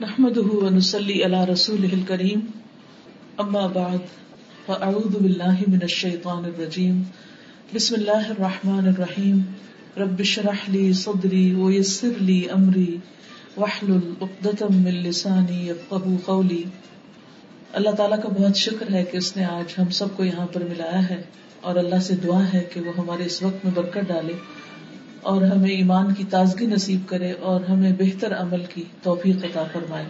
نحمده ونصلي على رسوله الكريم. اما بعد فاعوذ بالله من الشيطان الرجيم. بسم الله الرحمن الرحيم. رب اشرح لي صدري ويسر لي امري واحلل عقدة من لساني يفقهوا قولي. اللہ تعالیٰ کا بہت شکر ہے کہ اس نے آج ہم سب کو یہاں پر ملایا ہے اور اللہ سے دعا ہے کہ وہ ہمارے اس وقت میں برکت ڈالے اور ہمیں ایمان کی تازگی نصیب کرے اور ہمیں بہتر عمل کی توفیق عطا فرمائے۔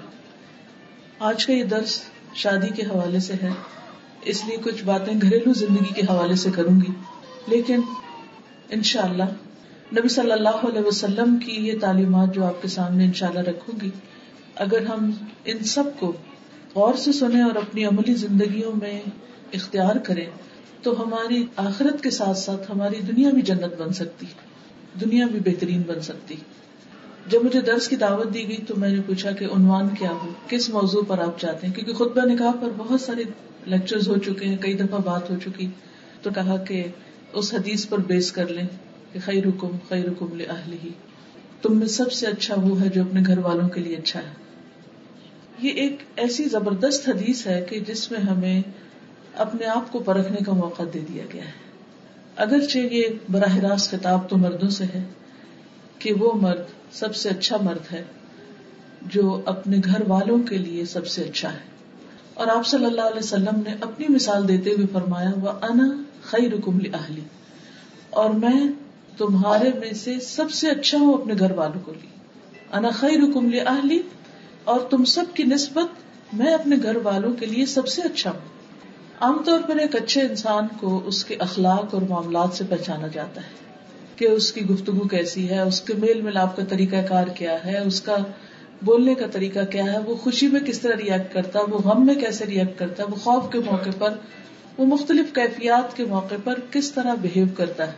آج کا یہ درس شادی کے حوالے سے ہے، اس لیے کچھ باتیں گھریلو زندگی کے حوالے سے کروں گی۔ لیکن انشاء اللہ نبی صلی اللہ علیہ وسلم کی یہ تعلیمات جو آپ کے سامنے انشاءاللہ اللہ رکھوں گی، اگر ہم ان سب کو غور سے سنیں اور اپنی عملی زندگیوں میں اختیار کریں، تو ہماری آخرت کے ساتھ ساتھ ہماری دنیا بھی جنت بن سکتی دنیا بھی بہترین بن سکتی۔ جب مجھے درس کی دعوت دی گئی تو میں نے پوچھا کہ عنوان کیا ہو کس موضوع پر آپ چاہتے ہیں؟ کیونکہ خطبہ نکاح پر بہت سارے لیکچر ہو چکے ہیں، کئی دفعہ بات ہو چکی۔ تو کہا کہ اس حدیث پر بیس کر لیں کہ خیر حکم خیر حکم ہی تم میں سب سے اچھا وہ ہے جو اپنے گھر والوں کے لیے اچھا ہے۔ یہ ایک ایسی زبردست حدیث ہے کہ جس میں ہمیں اپنے آپ کو پرکھنے کا موقع دے دیا گیا ہے۔ اگرچہ یہ براہ راست خطاب تو مردوں سے ہے کہ وہ مرد سب سے اچھا مرد ہے، جو اپنے گھر والوں کے لیے سب سے اچھا ہے۔ اور آپ صلی اللہ علیہ وسلم نے اپنی مثال دیتے ہوئے فرمایا، وہ انا خی رکم اہلی اور میں تمہارے میں سے سب سے اچھا ہوں اپنے گھر والوں کو لیے۔ انا خی رکم اہلی اور تم سب کی نسبت میں اپنے گھر والوں کے لیے سب سے اچھا ہوں۔ عام طور پر ایک اچھے انسان کو اس کے اخلاق اور معاملات سے پہچانا جاتا ہے کہ اس کی گفتگو کیسی ہے، اس کے میل ملاپ کا طریقہ کار کیا ہے، اس کا بولنے کا طریقہ کیا ہے، وہ خوشی میں کس طرح ریئیکٹ کرتا ہے وہ غم میں کیسے ریئیکٹ کرتا ہے وہ خوف کے موقع پر، وہ مختلف کیفیات کے موقع پر کس طرح بہیو کرتا ہے۔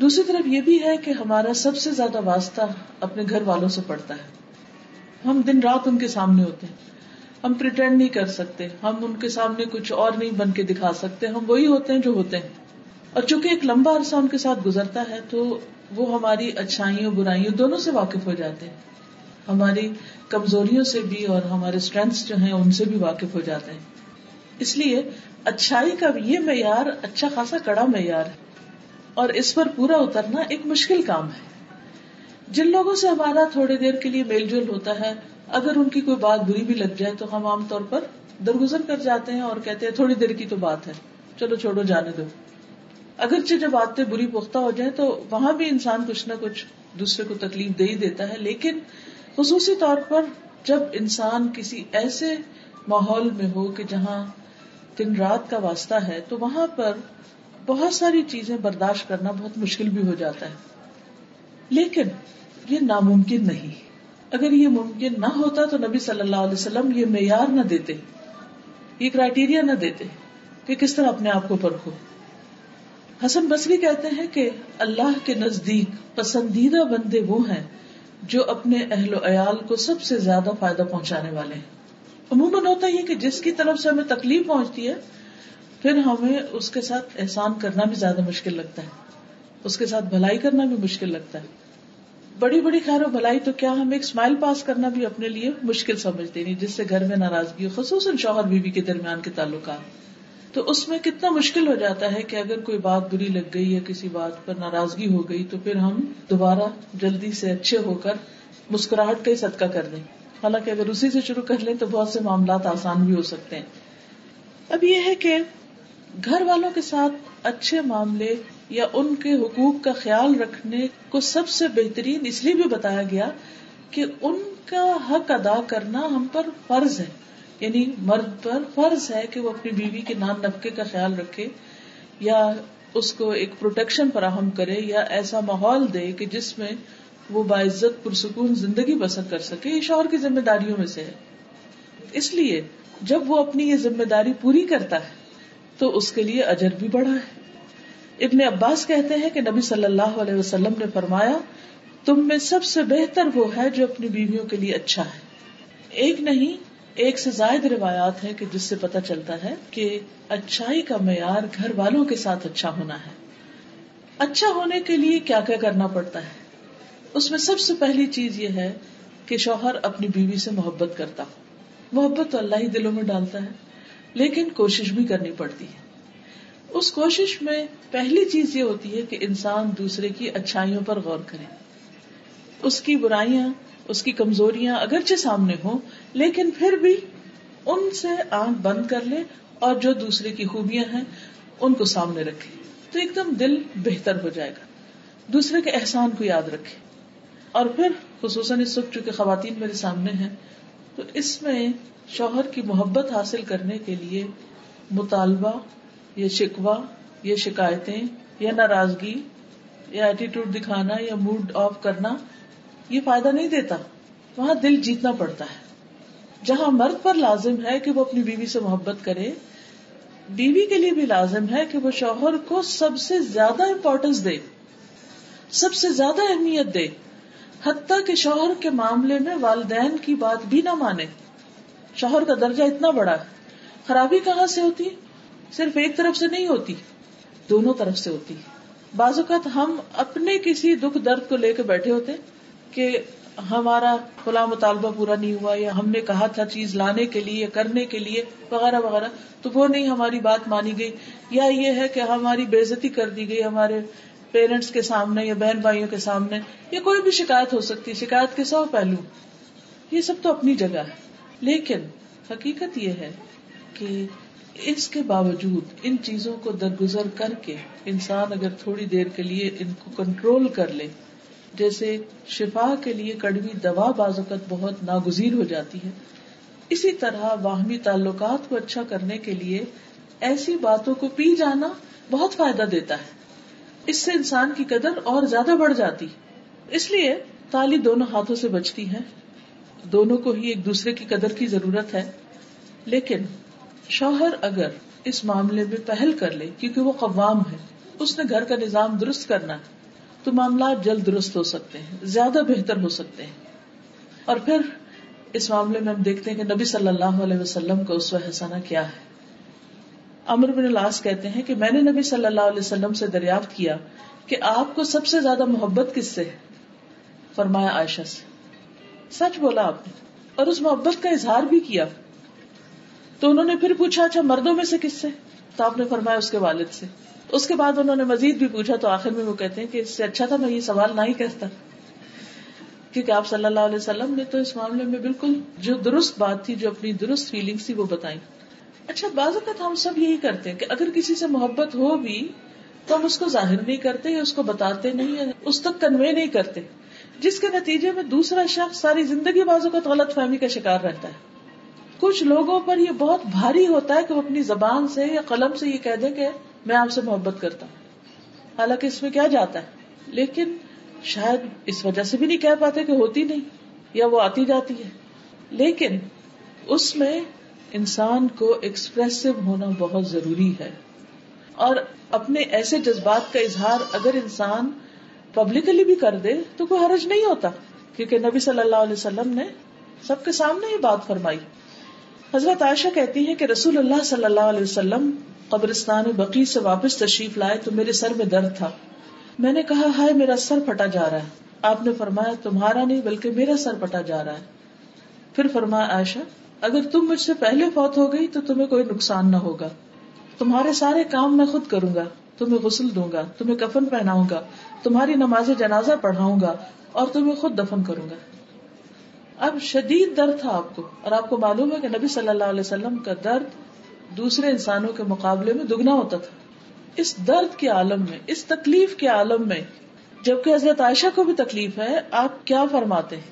دوسری طرف یہ بھی ہے کہ ہمارا سب سے زیادہ واسطہ اپنے گھر والوں سے پڑتا ہے۔ ہم دن رات ان کے سامنے ہوتے ہیں۔ ہم پریٹینڈ نہیں کر سکتے۔ ہم ان کے سامنے کچھ اور نہیں بن کے دکھا سکتے۔ ہم وہی ہوتے ہیں جو ہوتے ہیں۔ اور چونکہ ایک لمبا عرصہ ان کے ساتھ گزرتا ہے، تو وہ ہماری اچھائیوں، برائیوں دونوں سے واقف ہو جاتے ہیں۔ ہماری کمزوریوں سے بھی اور ہمارے اسٹرینتھ جو ہیں، ان سے بھی واقف ہو جاتے ہیں۔ اس لیے اچھائی کا یہ معیار اچھا خاصا کڑا معیار ہے۔ اور اس پر پورا اترنا ایک مشکل کام ہے۔ جن لوگوں سے ہمارا تھوڑی دیر کے لیے میل جول ہوتا ہے اگر ان کی کوئی بات بری بھی لگ جائے تو ہم عام طور پر درگزر کر جاتے ہیں اور کہتے ہیں تھوڑی دیر کی تو بات ہے۔ چلو چھوڑو، جانے دو۔ اگرچہ جب باتیں بری پختہ ہو جائیں تو وہاں بھی انسان کچھ نہ کچھ دوسرے کو تکلیف دے ہی دیتا ہے۔ لیکن خصوصی طور پر جب انسان کسی ایسے ماحول میں ہو کہ جہاں دن رات کا واسطہ ہے، تو وہاں پر بہت ساری چیزیں برداشت کرنا بہت مشکل بھی ہو جاتا ہے۔ لیکن یہ ناممکن نہیں۔ اگر یہ ممکن نہ ہوتا تو نبی صلی اللہ علیہ وسلم یہ معیار نہ دیتے، یہ کرائٹیریا نہ دیتے کہ کس طرح اپنے آپ کو پرکھو۔ حسن بصری کہتے ہیں کہ اللہ کے نزدیک پسندیدہ بندے وہ ہیں جو اپنے اہل و عیال کو سب سے زیادہ فائدہ پہنچانے والے ہیں۔ عموماً ہوتا ہے کہ جس کی طرف سے ہمیں تکلیف پہنچتی ہے، پھر ہمیں اس کے ساتھ احسان کرنا بھی زیادہ مشکل لگتا ہے۔ اس کے ساتھ بھلائی کرنا بھی مشکل لگتا ہے۔ بڑی بڑی خیر و بھلائی تو کیا ہم ایک اسمائل پاس کرنا بھی اپنے لیے مشکل سمجھتے نہیں، جس سے گھر میں ناراضگی ہو خصوصاً شوہر بیوی کے درمیان کے تعلقات۔ تو اس میں کتنا مشکل ہو جاتا ہے کہ اگر کوئی بات بری لگ گئی یا کسی بات پر ناراضگی ہو گئی تو پھر ہم دوبارہ جلدی سے اچھے ہو کر مسکراہٹ کا ہی صدقہ کر دیں۔ حالانکہ اگر اسی سے شروع کر لیں تو بہت سے معاملات آسان بھی ہو سکتے ہیں۔ اب یہ ہے کہ گھر والوں کے ساتھ اچھے معاملے یا ان کے حقوق کا خیال رکھنے کو سب سے بہترین اس لیے بھی بتایا گیا کہ ان کا حق ادا کرنا ہم پر فرض ہے۔ یعنی مرد پر فرض ہے کہ وہ اپنی بیوی کے نان نفقے کا خیال رکھے یا اس کو ایک پروٹیکشن فراہم کرے یا ایسا ماحول دے کہ جس میں وہ باعزت پرسکون زندگی بسر کر سکے۔ یہ شوہر کی ذمہ داریوں میں سے ہے۔ اس لیے جب وہ اپنی یہ ذمہ داری پوری کرتا ہے تو اس کے لیے اجر بھی بڑھا ہے۔ ابن عباس کہتے ہیں کہ نبی صلی اللہ علیہ وسلم نے فرمایا، تم میں سب سے بہتر وہ ہے جو اپنی بیویوں کے لیے اچھا ہے۔ ایک نہیں، ایک سے زائد روایات ہے کہ جس سے پتا چلتا ہے کہ اچھائی کا معیار گھر والوں کے ساتھ اچھا ہونا ہے۔ اچھا ہونے کے لیے کیا کیا کرنا پڑتا ہے؟ اس میں سب سے پہلی چیز یہ ہے کہ شوہر اپنی بیوی سے محبت کرتا محبت تو اللہ ہی دلوں میں ڈالتا ہے، لیکن کوشش بھی کرنی پڑتی ہے۔ اس کوشش میں پہلی چیز یہ ہوتی ہے کہ انسان دوسرے کی اچھائیوں پر غور کرے۔ اس کی برائیاں، اس کی کمزوریاں اگرچہ سامنے ہوں، لیکن پھر بھی ان سے آنکھ بند کر لے اور جو دوسرے کی خوبیاں ہیں، ان کو سامنے رکھے۔ تو ایک دم دل بہتر ہو جائے گا۔ دوسرے کے احسان کو یاد رکھے۔ اور پھر، خصوصاً اس وقت چونکہ خواتین میرے سامنے ہیں، تو اس میں شوہر کی محبت حاصل کرنے کے لیے مطالبہ یا شکوا یا شکایتیں یا ناراضگی یا ایٹیٹیوڈ دکھانا یا موڈ آف کرنا، یہ فائدہ نہیں دیتا۔ وہاں دل جیتنا پڑتا ہے۔ جہاں مرد پر لازم ہے کہ وہ اپنی بیوی سے محبت کرے، بیوی کے لیے بھی لازم ہے کہ وہ شوہر کو سب سے زیادہ امپورٹینس دے، سب سے زیادہ اہمیت دے۔ حتیٰ کہ شوہر کے معاملے میں والدین کی بات بھی نہ مانے۔ شوہر کا درجہ اتنا بڑا ہے۔ خرابی کہاں سے ہوتی؟ صرف ایک طرف سے نہیں ہوتی، دونوں طرف سے ہوتی۔ بعض اوقات ہم اپنے کسی دکھ درد کو لے کے بیٹھے ہوتے کہ ہمارا کھلا مطالبہ پورا نہیں ہوا یا ہم نے کہا تھا چیز لانے کے لیے، کرنے کے لیے، وغیرہ وغیرہ۔ تو وہ نہیں ہماری بات مانی گئی۔ یا یہ ہے کہ ہماری بےزتی کر دی گئی ہمارے پیرنٹس کے سامنے یا بہن بھائیوں کے سامنے۔ یا کوئی بھی شکایت ہو سکتی، شکایت کے سو پہلو۔ یہ سب تو اپنی جگہ ہے۔ لیکن حقیقت یہ ہے کہ اس کے باوجود ان چیزوں کو درگزر کر کے انسان اگر تھوڑی دیر کے لیے ان کو کنٹرول کر لے، جیسے شفا کے لیے کڑوی دوا بعض اوقات بہت ناگزیر ہو جاتی ہے، اسی طرح باہمی تعلقات کو اچھا کرنے کے لیے ایسی باتوں کو پی جانا بہت فائدہ دیتا ہے۔ اس سے انسان کی قدر اور زیادہ بڑھ جاتی اس لیے تالی دونوں ہاتھوں سے بچتی ہے۔ دونوں کو ہی ایک دوسرے کی قدر کی ضرورت ہے۔ لیکن شوہر اگر اس معاملے میں پہل کر لے کیونکہ وہ قوام ہے، اس نے گھر کا نظام درست کرنا ہے، تو معاملات جلد درست ہو سکتے ہیں، زیادہ بہتر ہو سکتے ہیں۔ اور پھر اس معاملے میں ہم دیکھتے ہیں کہ نبی صلی اللہ علیہ وسلم کا اس حسانہ کیا ہے۔ امر بن الاس کہتے ہیں کہ میں نے نبی صلی اللہ علیہ وسلم سے دریافت کیا کہ آپ کو سب سے زیادہ محبت کس سے ہے؟ فرمایا عائشہ سے۔ سچ بولا آپ نے، اور اس محبت کا اظہار بھی کیا۔ تو انہوں نے پھر پوچھا اچھا مردوں میں سے کس سے؟ تو آپ نے فرمایا اس کے والد سے۔ اس کے بعد انہوں نے مزید بھی پوچھا، تو آخر میں وہ کہتے ہیں کہ اس سے اچھا تھا، میں یہ سوال نہ ہی کہتا کیونکہ آپ صلی اللہ علیہ وسلم نے تو اس معاملے میں بالکل جو درست بات تھی، جو اپنی درست فیلنگ تھی، وہ بتائی۔ اچھا بعض اوقات ہم سب یہی کرتے ہیں کہ اگر کسی سے محبت ہو بھی، تو ہم اس کو ظاہر نہیں کرتے یا اس کو بتاتے نہیں اس تک کنوے نہیں کرتے۔ جس کے نتیجے میں دوسرا شخص ساری زندگی بعض اوقات غلط فہمی کا شکار رہتا ہے۔ کچھ لوگوں پر یہ بہت بھاری ہوتا ہے کہ وہ اپنی زبان سے یا قلم سے یہ کہہ دے کہ میں آپ سے محبت کرتا ہوں۔ حالانکہ اس میں کیا جاتا ہے؟ لیکن شاید اس وجہ سے بھی نہیں کہہ پاتے کہ ہوتی نہیں یا وہ آتی جاتی ہے۔ لیکن اس میں انسان کو ایکسپریسو ہونا بہت ضروری ہے۔ اور اپنے ایسے جذبات کا اظہار اگر انسان پبلکلی بھی کر دے تو کوئی حرج نہیں ہوتا۔ کیونکہ نبی صلی اللہ علیہ وسلم نے سب کے سامنے یہ بات فرمائی۔ حضرت عائشہ کہتی ہے کہ رسول اللہ صلی اللہ علیہ وسلم قبرستان بقی سے واپس تشریف لائے تو میرے سر میں درد تھا۔ میں نے کہا، ہائے، میرا سر پھٹا جا رہا ہے۔ آپ نے فرمایا، تمہارا نہیں بلکہ میرا سر پھٹا جا رہا ہے۔ پھر فرمایا، عائشہ، اگر تم مجھ سے پہلے فوت ہو گئی تو تمہیں کوئی نقصان نہ ہوگا۔ تمہارے سارے کام میں خود کروں گا، تمہیں غسل دوں گا، تمہیں کفن پہناؤں گا، تمہاری نماز جنازہ پڑھاؤں گا اور تمہیں خود دفن کروں گا۔ اب شدید درد تھا آپ کو اور آپ کو معلوم ہے کہ نبی صلی اللہ علیہ وسلم کا درد دوسرے انسانوں کے مقابلے میں دگنا ہوتا تھا۔ اس درد کے عالم میں، اس تکلیف کے عالم میں، جبکہ حضرت عائشہ کو بھی تکلیف ہے، آپ کیا فرماتے ہیں؟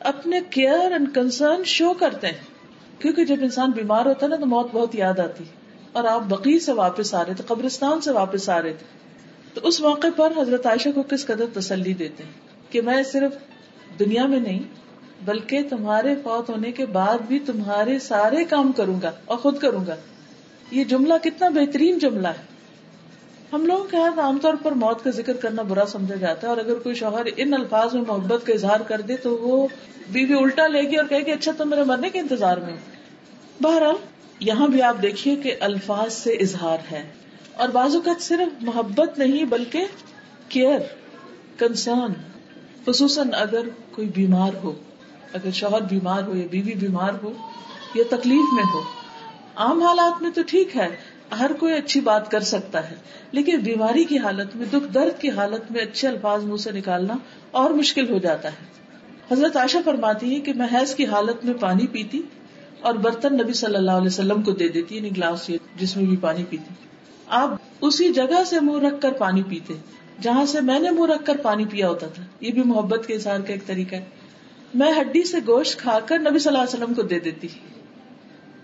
اپنے کیئر اینڈ کنسرن شو کرتے ہیں۔ کیونکہ جب انسان بیمار ہوتا ہے نا تو موت بہت یاد آتی۔ اور آپ بقی سے واپس آ رہے تھے، قبرستان سے واپس آ رہے تھے۔ تو اس موقع پر حضرت عائشہ کو کس قدر تسلی دیتے ہیں؟ کہ میں صرف دنیا میں نہیں بلکہ تمہارے فوت ہونے کے بعد بھی تمہارے سارے کام کروں گا اور خود کروں گا۔ یہ جملہ کتنا بہترین جملہ ہے۔ ہم لوگوں کے یہاں عام طور پر موت کا ذکر کرنا برا سمجھا جاتا ہے اور اگر کوئی شوہر ان الفاظ میں محبت کا اظہار کر دے تو وہ بیوی الٹا لے گی اور کہے گی اچھا تم میرے مرنے کے انتظار میں بہرحال، یہاں بھی آپ دیکھیے کہ الفاظ سے اظہار ہے۔ اور بعض اوقات صرف محبت نہیں، بلکہ کیئر، کنسرن، خصوصاً اگر کوئی بیمار ہو۔ اگر شوہر بیمار ہو یا بیوی بیمار ہو یا تکلیف میں ہو، عام حالات میں تو ٹھیک ہے، ہر کوئی اچھی بات کر سکتا ہے، لیکن بیماری کی حالت میں، دکھ درد کی حالت میں اچھے الفاظ منہ سے نکالنا اور مشکل ہو جاتا ہے۔ حضرت عائشہ فرماتی ہے کہ میں حیض کی حالت میں پانی پیتی اور برتن نبی صلی اللہ علیہ وسلم کو دے دیتی یعنی گلاس جس میں بھی پانی پیتی۔ آپ اسی جگہ سے منہ رکھ کر پانی پیتے، جہاں سے میں نے منہ رکھ کر پانی پیا ہوتا تھا۔ یہ بھی محبت کے اظہار کا ایک طریقہ ہے۔ میں ہڈی سے گوشت کھا کر نبی صلی اللہ علیہ وسلم کو دے دیتی۔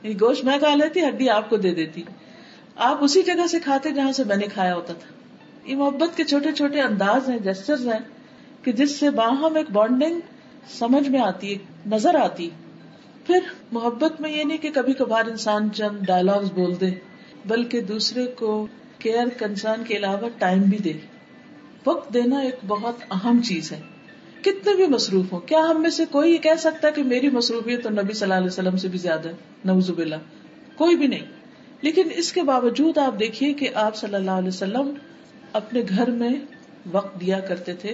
یعنی گوشت میں کھا لیتی، ہڈی آپ کو دے دیتی۔ آپ اسی جگہ سے کھاتے جہاں سے میں نے کھایا ہوتا تھا۔ یہ محبت کے چھوٹے چھوٹے انداز ہیں جسچر ہیں کہ جس سے باہم ایک بانڈنگ سمجھ میں آتی ہے نظر آتی۔ پھر محبت میں یہ نہیں کہ کبھی کبھار انسان چند ڈائلگ بول دے، بلکہ دوسرے کو کیئر کنسرن کے علاوہ ٹائم بھی دے۔ وقت دینا ایک بہت اہم چیز ہے۔ کتنے بھی مصروف ہو کیا ہم میں سے کوئی یہ کہہ سکتا ہے کہ میری مصروفیت تو نبی صلی اللہ علیہ وسلم سے بھی زیادہ ہے؟ نوزب اللہ کوئی بھی نہیں۔ لیکن اس کے باوجود آپ دیکھیے کہ آپ صلی اللہ علیہ وسلم اپنے گھر میں وقت دیا کرتے تھے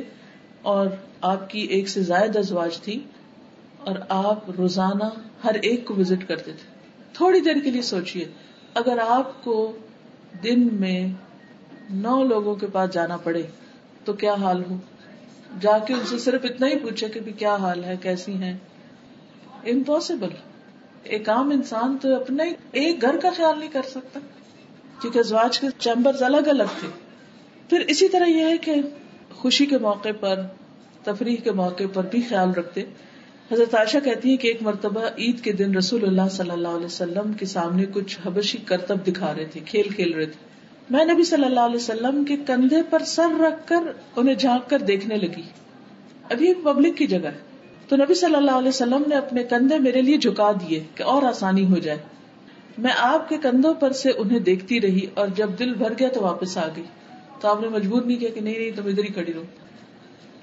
اور آپ کی ایک سے زائد ازواج تھی اور آپ روزانہ ہر ایک کو وزٹ کرتے تھے۔ تھوڑی دیر کے لیے سوچیے اگر آپ کو دن میں نو لوگوں کے پاس جانا پڑے تو کیا حال ہو؟ جا کے ان سے صرف اتنا ہی پوچھے کہ کیا حال ہے، کیسی ہیں؟ امپاسبل ایک عام انسان تو اپنا ایک گھر کا خیال نہیں کر سکتا، کیونکہ ازواج کے چیمبر الگ الگ تھے۔ پھر اسی طرح یہ ہے کہ خوشی کے موقع پر، تفریح کے موقع پر بھی خیال رکھتے۔ حضرت عائشہ کہتی ہے کہ ایک مرتبہ عید کے دن رسول اللہ صلی اللہ علیہ وسلم کے سامنے کچھ حبشی کرتب دکھا رہے تھے، کھیل کھیل رہے تھے۔ میں نبی صلی اللہ علیہ وسلم کے کندھے پر سر رکھ کر انہیں جھانک کر دیکھنے لگی۔ ابھی ایک پبلک کی جگہ ہے۔ تو نبی صلی اللہ علیہ وسلم نے اپنے کندھے میرے لیے جھکا دیے کہ اور آسانی ہو جائے۔ میں آپ کے کندھوں پر سے انہیں دیکھتی رہی اور جب دل بھر گیا تو واپس آ گئی۔ تو آپ نے مجبور نہیں کیا کہ نہیں نہیں، تم ادھر ہی کھڑی رہو۔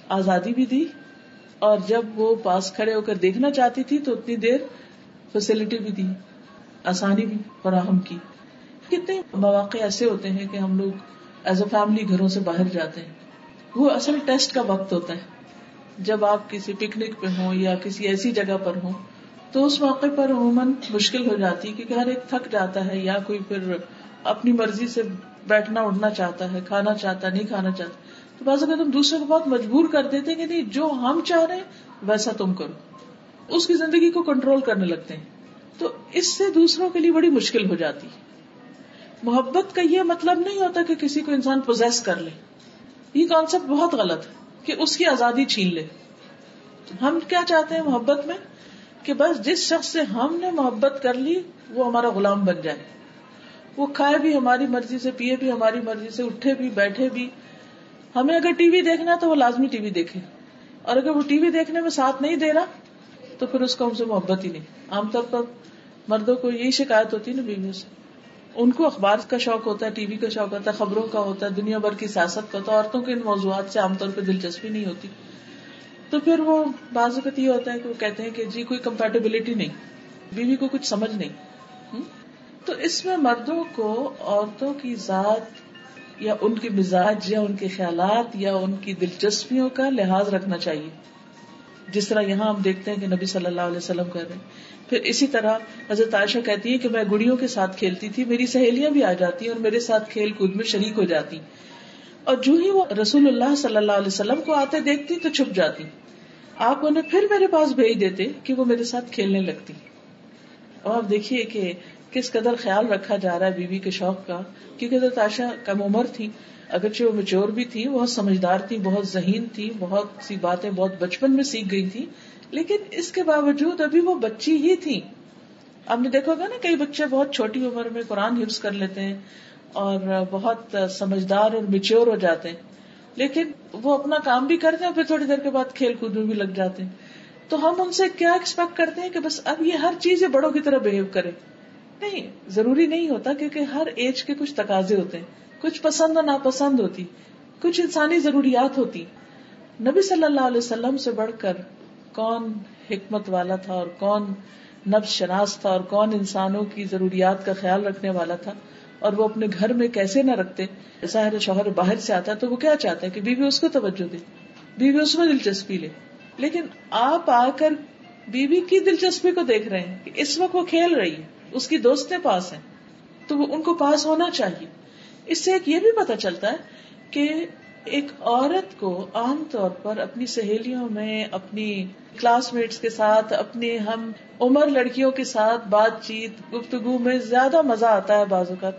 آزادی بھی دی اور جب وہ پاس کھڑے ہو کر دیکھنا چاہتی تھی تو اتنی دیر فیسلٹی بھی دی، آسانی بھی، فراہم کی۔ کتنے مواقع ایسے ہوتے ہیں کہ ہم لوگ ایز اے فیملی گھروں سے باہر جاتے ہیں۔ وہ اصل ٹیسٹ کا وقت ہوتا ہے۔ جب آپ کسی پکنک پہ ہوں یا کسی ایسی جگہ پر ہوں، تو اس موقع پر عموماً مشکل ہو جاتی کیونکہ ہر ایک تھک جاتا ہے یا کوئی پھر اپنی مرضی سے بیٹھنا، اٹھنا چاہتا ہے، کھانا چاہتا نہیں کھانا چاہتا۔ تو بعض اگر تم دوسرے کو بہت مجبور کر دیتے کہ نہیں، جو ہم چاہ رہے ہیں، ویسا تم کرو۔ اس کی زندگی کو کنٹرول کرنے لگتے ہیں۔ تو اس سے دوسروں کے لیے بڑی مشکل ہو جاتی۔ محبت کا یہ مطلب نہیں ہوتا کہ کسی کو انسان پوزیس کر لے۔ یہ کانسیپٹ بہت غلط ہے کہ اس کی آزادی چھین لے۔ ہم کیا چاہتے ہیں محبت میں؟ کہ بس جس شخص سے ہم نے محبت کر لی، وہ ہمارا غلام بن جائے۔ وہ کھائے بھی ہماری مرضی سے، پیے بھی ہماری مرضی سے، اٹھے بھی، بیٹھے بھی۔ ہمیں اگر ٹی وی دیکھنا تو وہ لازمی ٹی وی دیکھے۔ اور اگر وہ ٹی وی دیکھنے میں ساتھ نہیں دے رہا، تو پھر اس کو ہم سے محبت ہی نہیں۔ عام طور پر مردوں کو یہی شکایت ہوتی ہے نا بیویوں سے۔ ان کو اخبار کا شوق ہوتا ہے، ٹی وی کا شوق ہوتا ہے، خبروں کا ہوتا ہے، دنیا بھر کی سیاست کا تو عورتوں کے ان موضوعات سے عام طور پہ دلچسپی نہیں ہوتی۔ تو پھر وہ بعض اوقات یہ ہوتا ہے کہ وہ کہتے ہیں کہ جی کوئی کمپیٹیبلٹی نہیں، بیوی کو کچھ سمجھ نہیں۔ تو اس میں مردوں کو عورتوں کی ذات یا ان کے مزاج یا ان کے خیالات یا ان کی دلچسپیوں کا لحاظ رکھنا چاہیے۔ جس طرح یہاں ہم دیکھتے ہیں کہ نبی صلی اللہ علیہ وسلم کر رہے ہیں پھر اسی طرح حضرت عائشہ کہتی ہے کہ میں گڑیوں کے ساتھ کھیلتی تھی، میری سہیلیاں بھی آ جاتی اور میرے ساتھ کھیل کود میں شریک ہو جاتی۔ اور جو ہی وہ رسول اللہ صلی اللہ علیہ وسلم کو آتے دیکھتی تو چھپ جاتی۔ آپ انہیں پھر میرے پاس بھیج دیتے کہ وہ میرے ساتھ کھیلنے لگتی۔ اور آپ دیکھیے کہ کس قدر خیال رکھا جا رہا ہے بیوی کے شوق کا۔ کیونکہ حضرت عائشہ کم عمر تھی، اگرچہ وہ میچور بھی تھی، بہت سمجھدار تھی، بہت ذہین تھی، بہت سی باتیں بہت بچپن میں سیکھ گئی تھی لیکن اس کے باوجود ابھی وہ بچی ہی تھی۔ آپ نے دیکھا ہوگا نا، کئی بچے بہت چھوٹی عمر میں قرآن حفظ کر لیتے ہیں اور بہت سمجھدار اور میچور ہو جاتے ہیں۔ لیکن وہ اپنا کام بھی کرتے ہیں پھر تھوڑی دیر کے بعد کھیل کود میں بھی لگ جاتے ہیں۔ تو ہم ان سے کیا ایکسپیکٹ کرتے ہیں کہ بس اب یہ ہر چیز بڑوں کی طرح بہیو کرے۔ نہیں، ضروری نہیں ہوتا کیونکہ ہر ایج کے کچھ تقاضے ہوتے ہیں۔ کچھ پسند اور ناپسند ہوتی۔ کچھ انسانی ضروریات ہوتی۔ نبی صلی اللہ علیہ وسلم سے بڑھ کر کون حکمت والا تھا اور کون نبز شناس تھا اور کون انسانوں کی ضروریات کا خیال رکھنے والا تھا اور وہ اپنے گھر میں کیسے نہ رکھتے، ظاہر شوہر باہر سے آتا ہے تو وہ کیا چاہتا ہے کہ بیوی اس کو توجہ دے، بیوی اس میں دلچسپی لے۔ لیکن آپ آ کر بیوی کی دلچسپی کو دیکھ رہے ہیں کہ اس وقت وہ کھیل رہی ہے، اس کی دوستیں پاس ہیں، تو وہ ان کو پاس ہونا چاہیے۔ اس سے ایک یہ بھی پتا چلتا ہے کہ ایک عورت کو عام طور پر اپنی سہیلیوں میں، اپنی کلاس میٹس کے ساتھ، اپنی ہم عمر لڑکیوں کے ساتھ بات چیت، گفتگو میں زیادہ مزہ آتا ہے بعض اوقات۔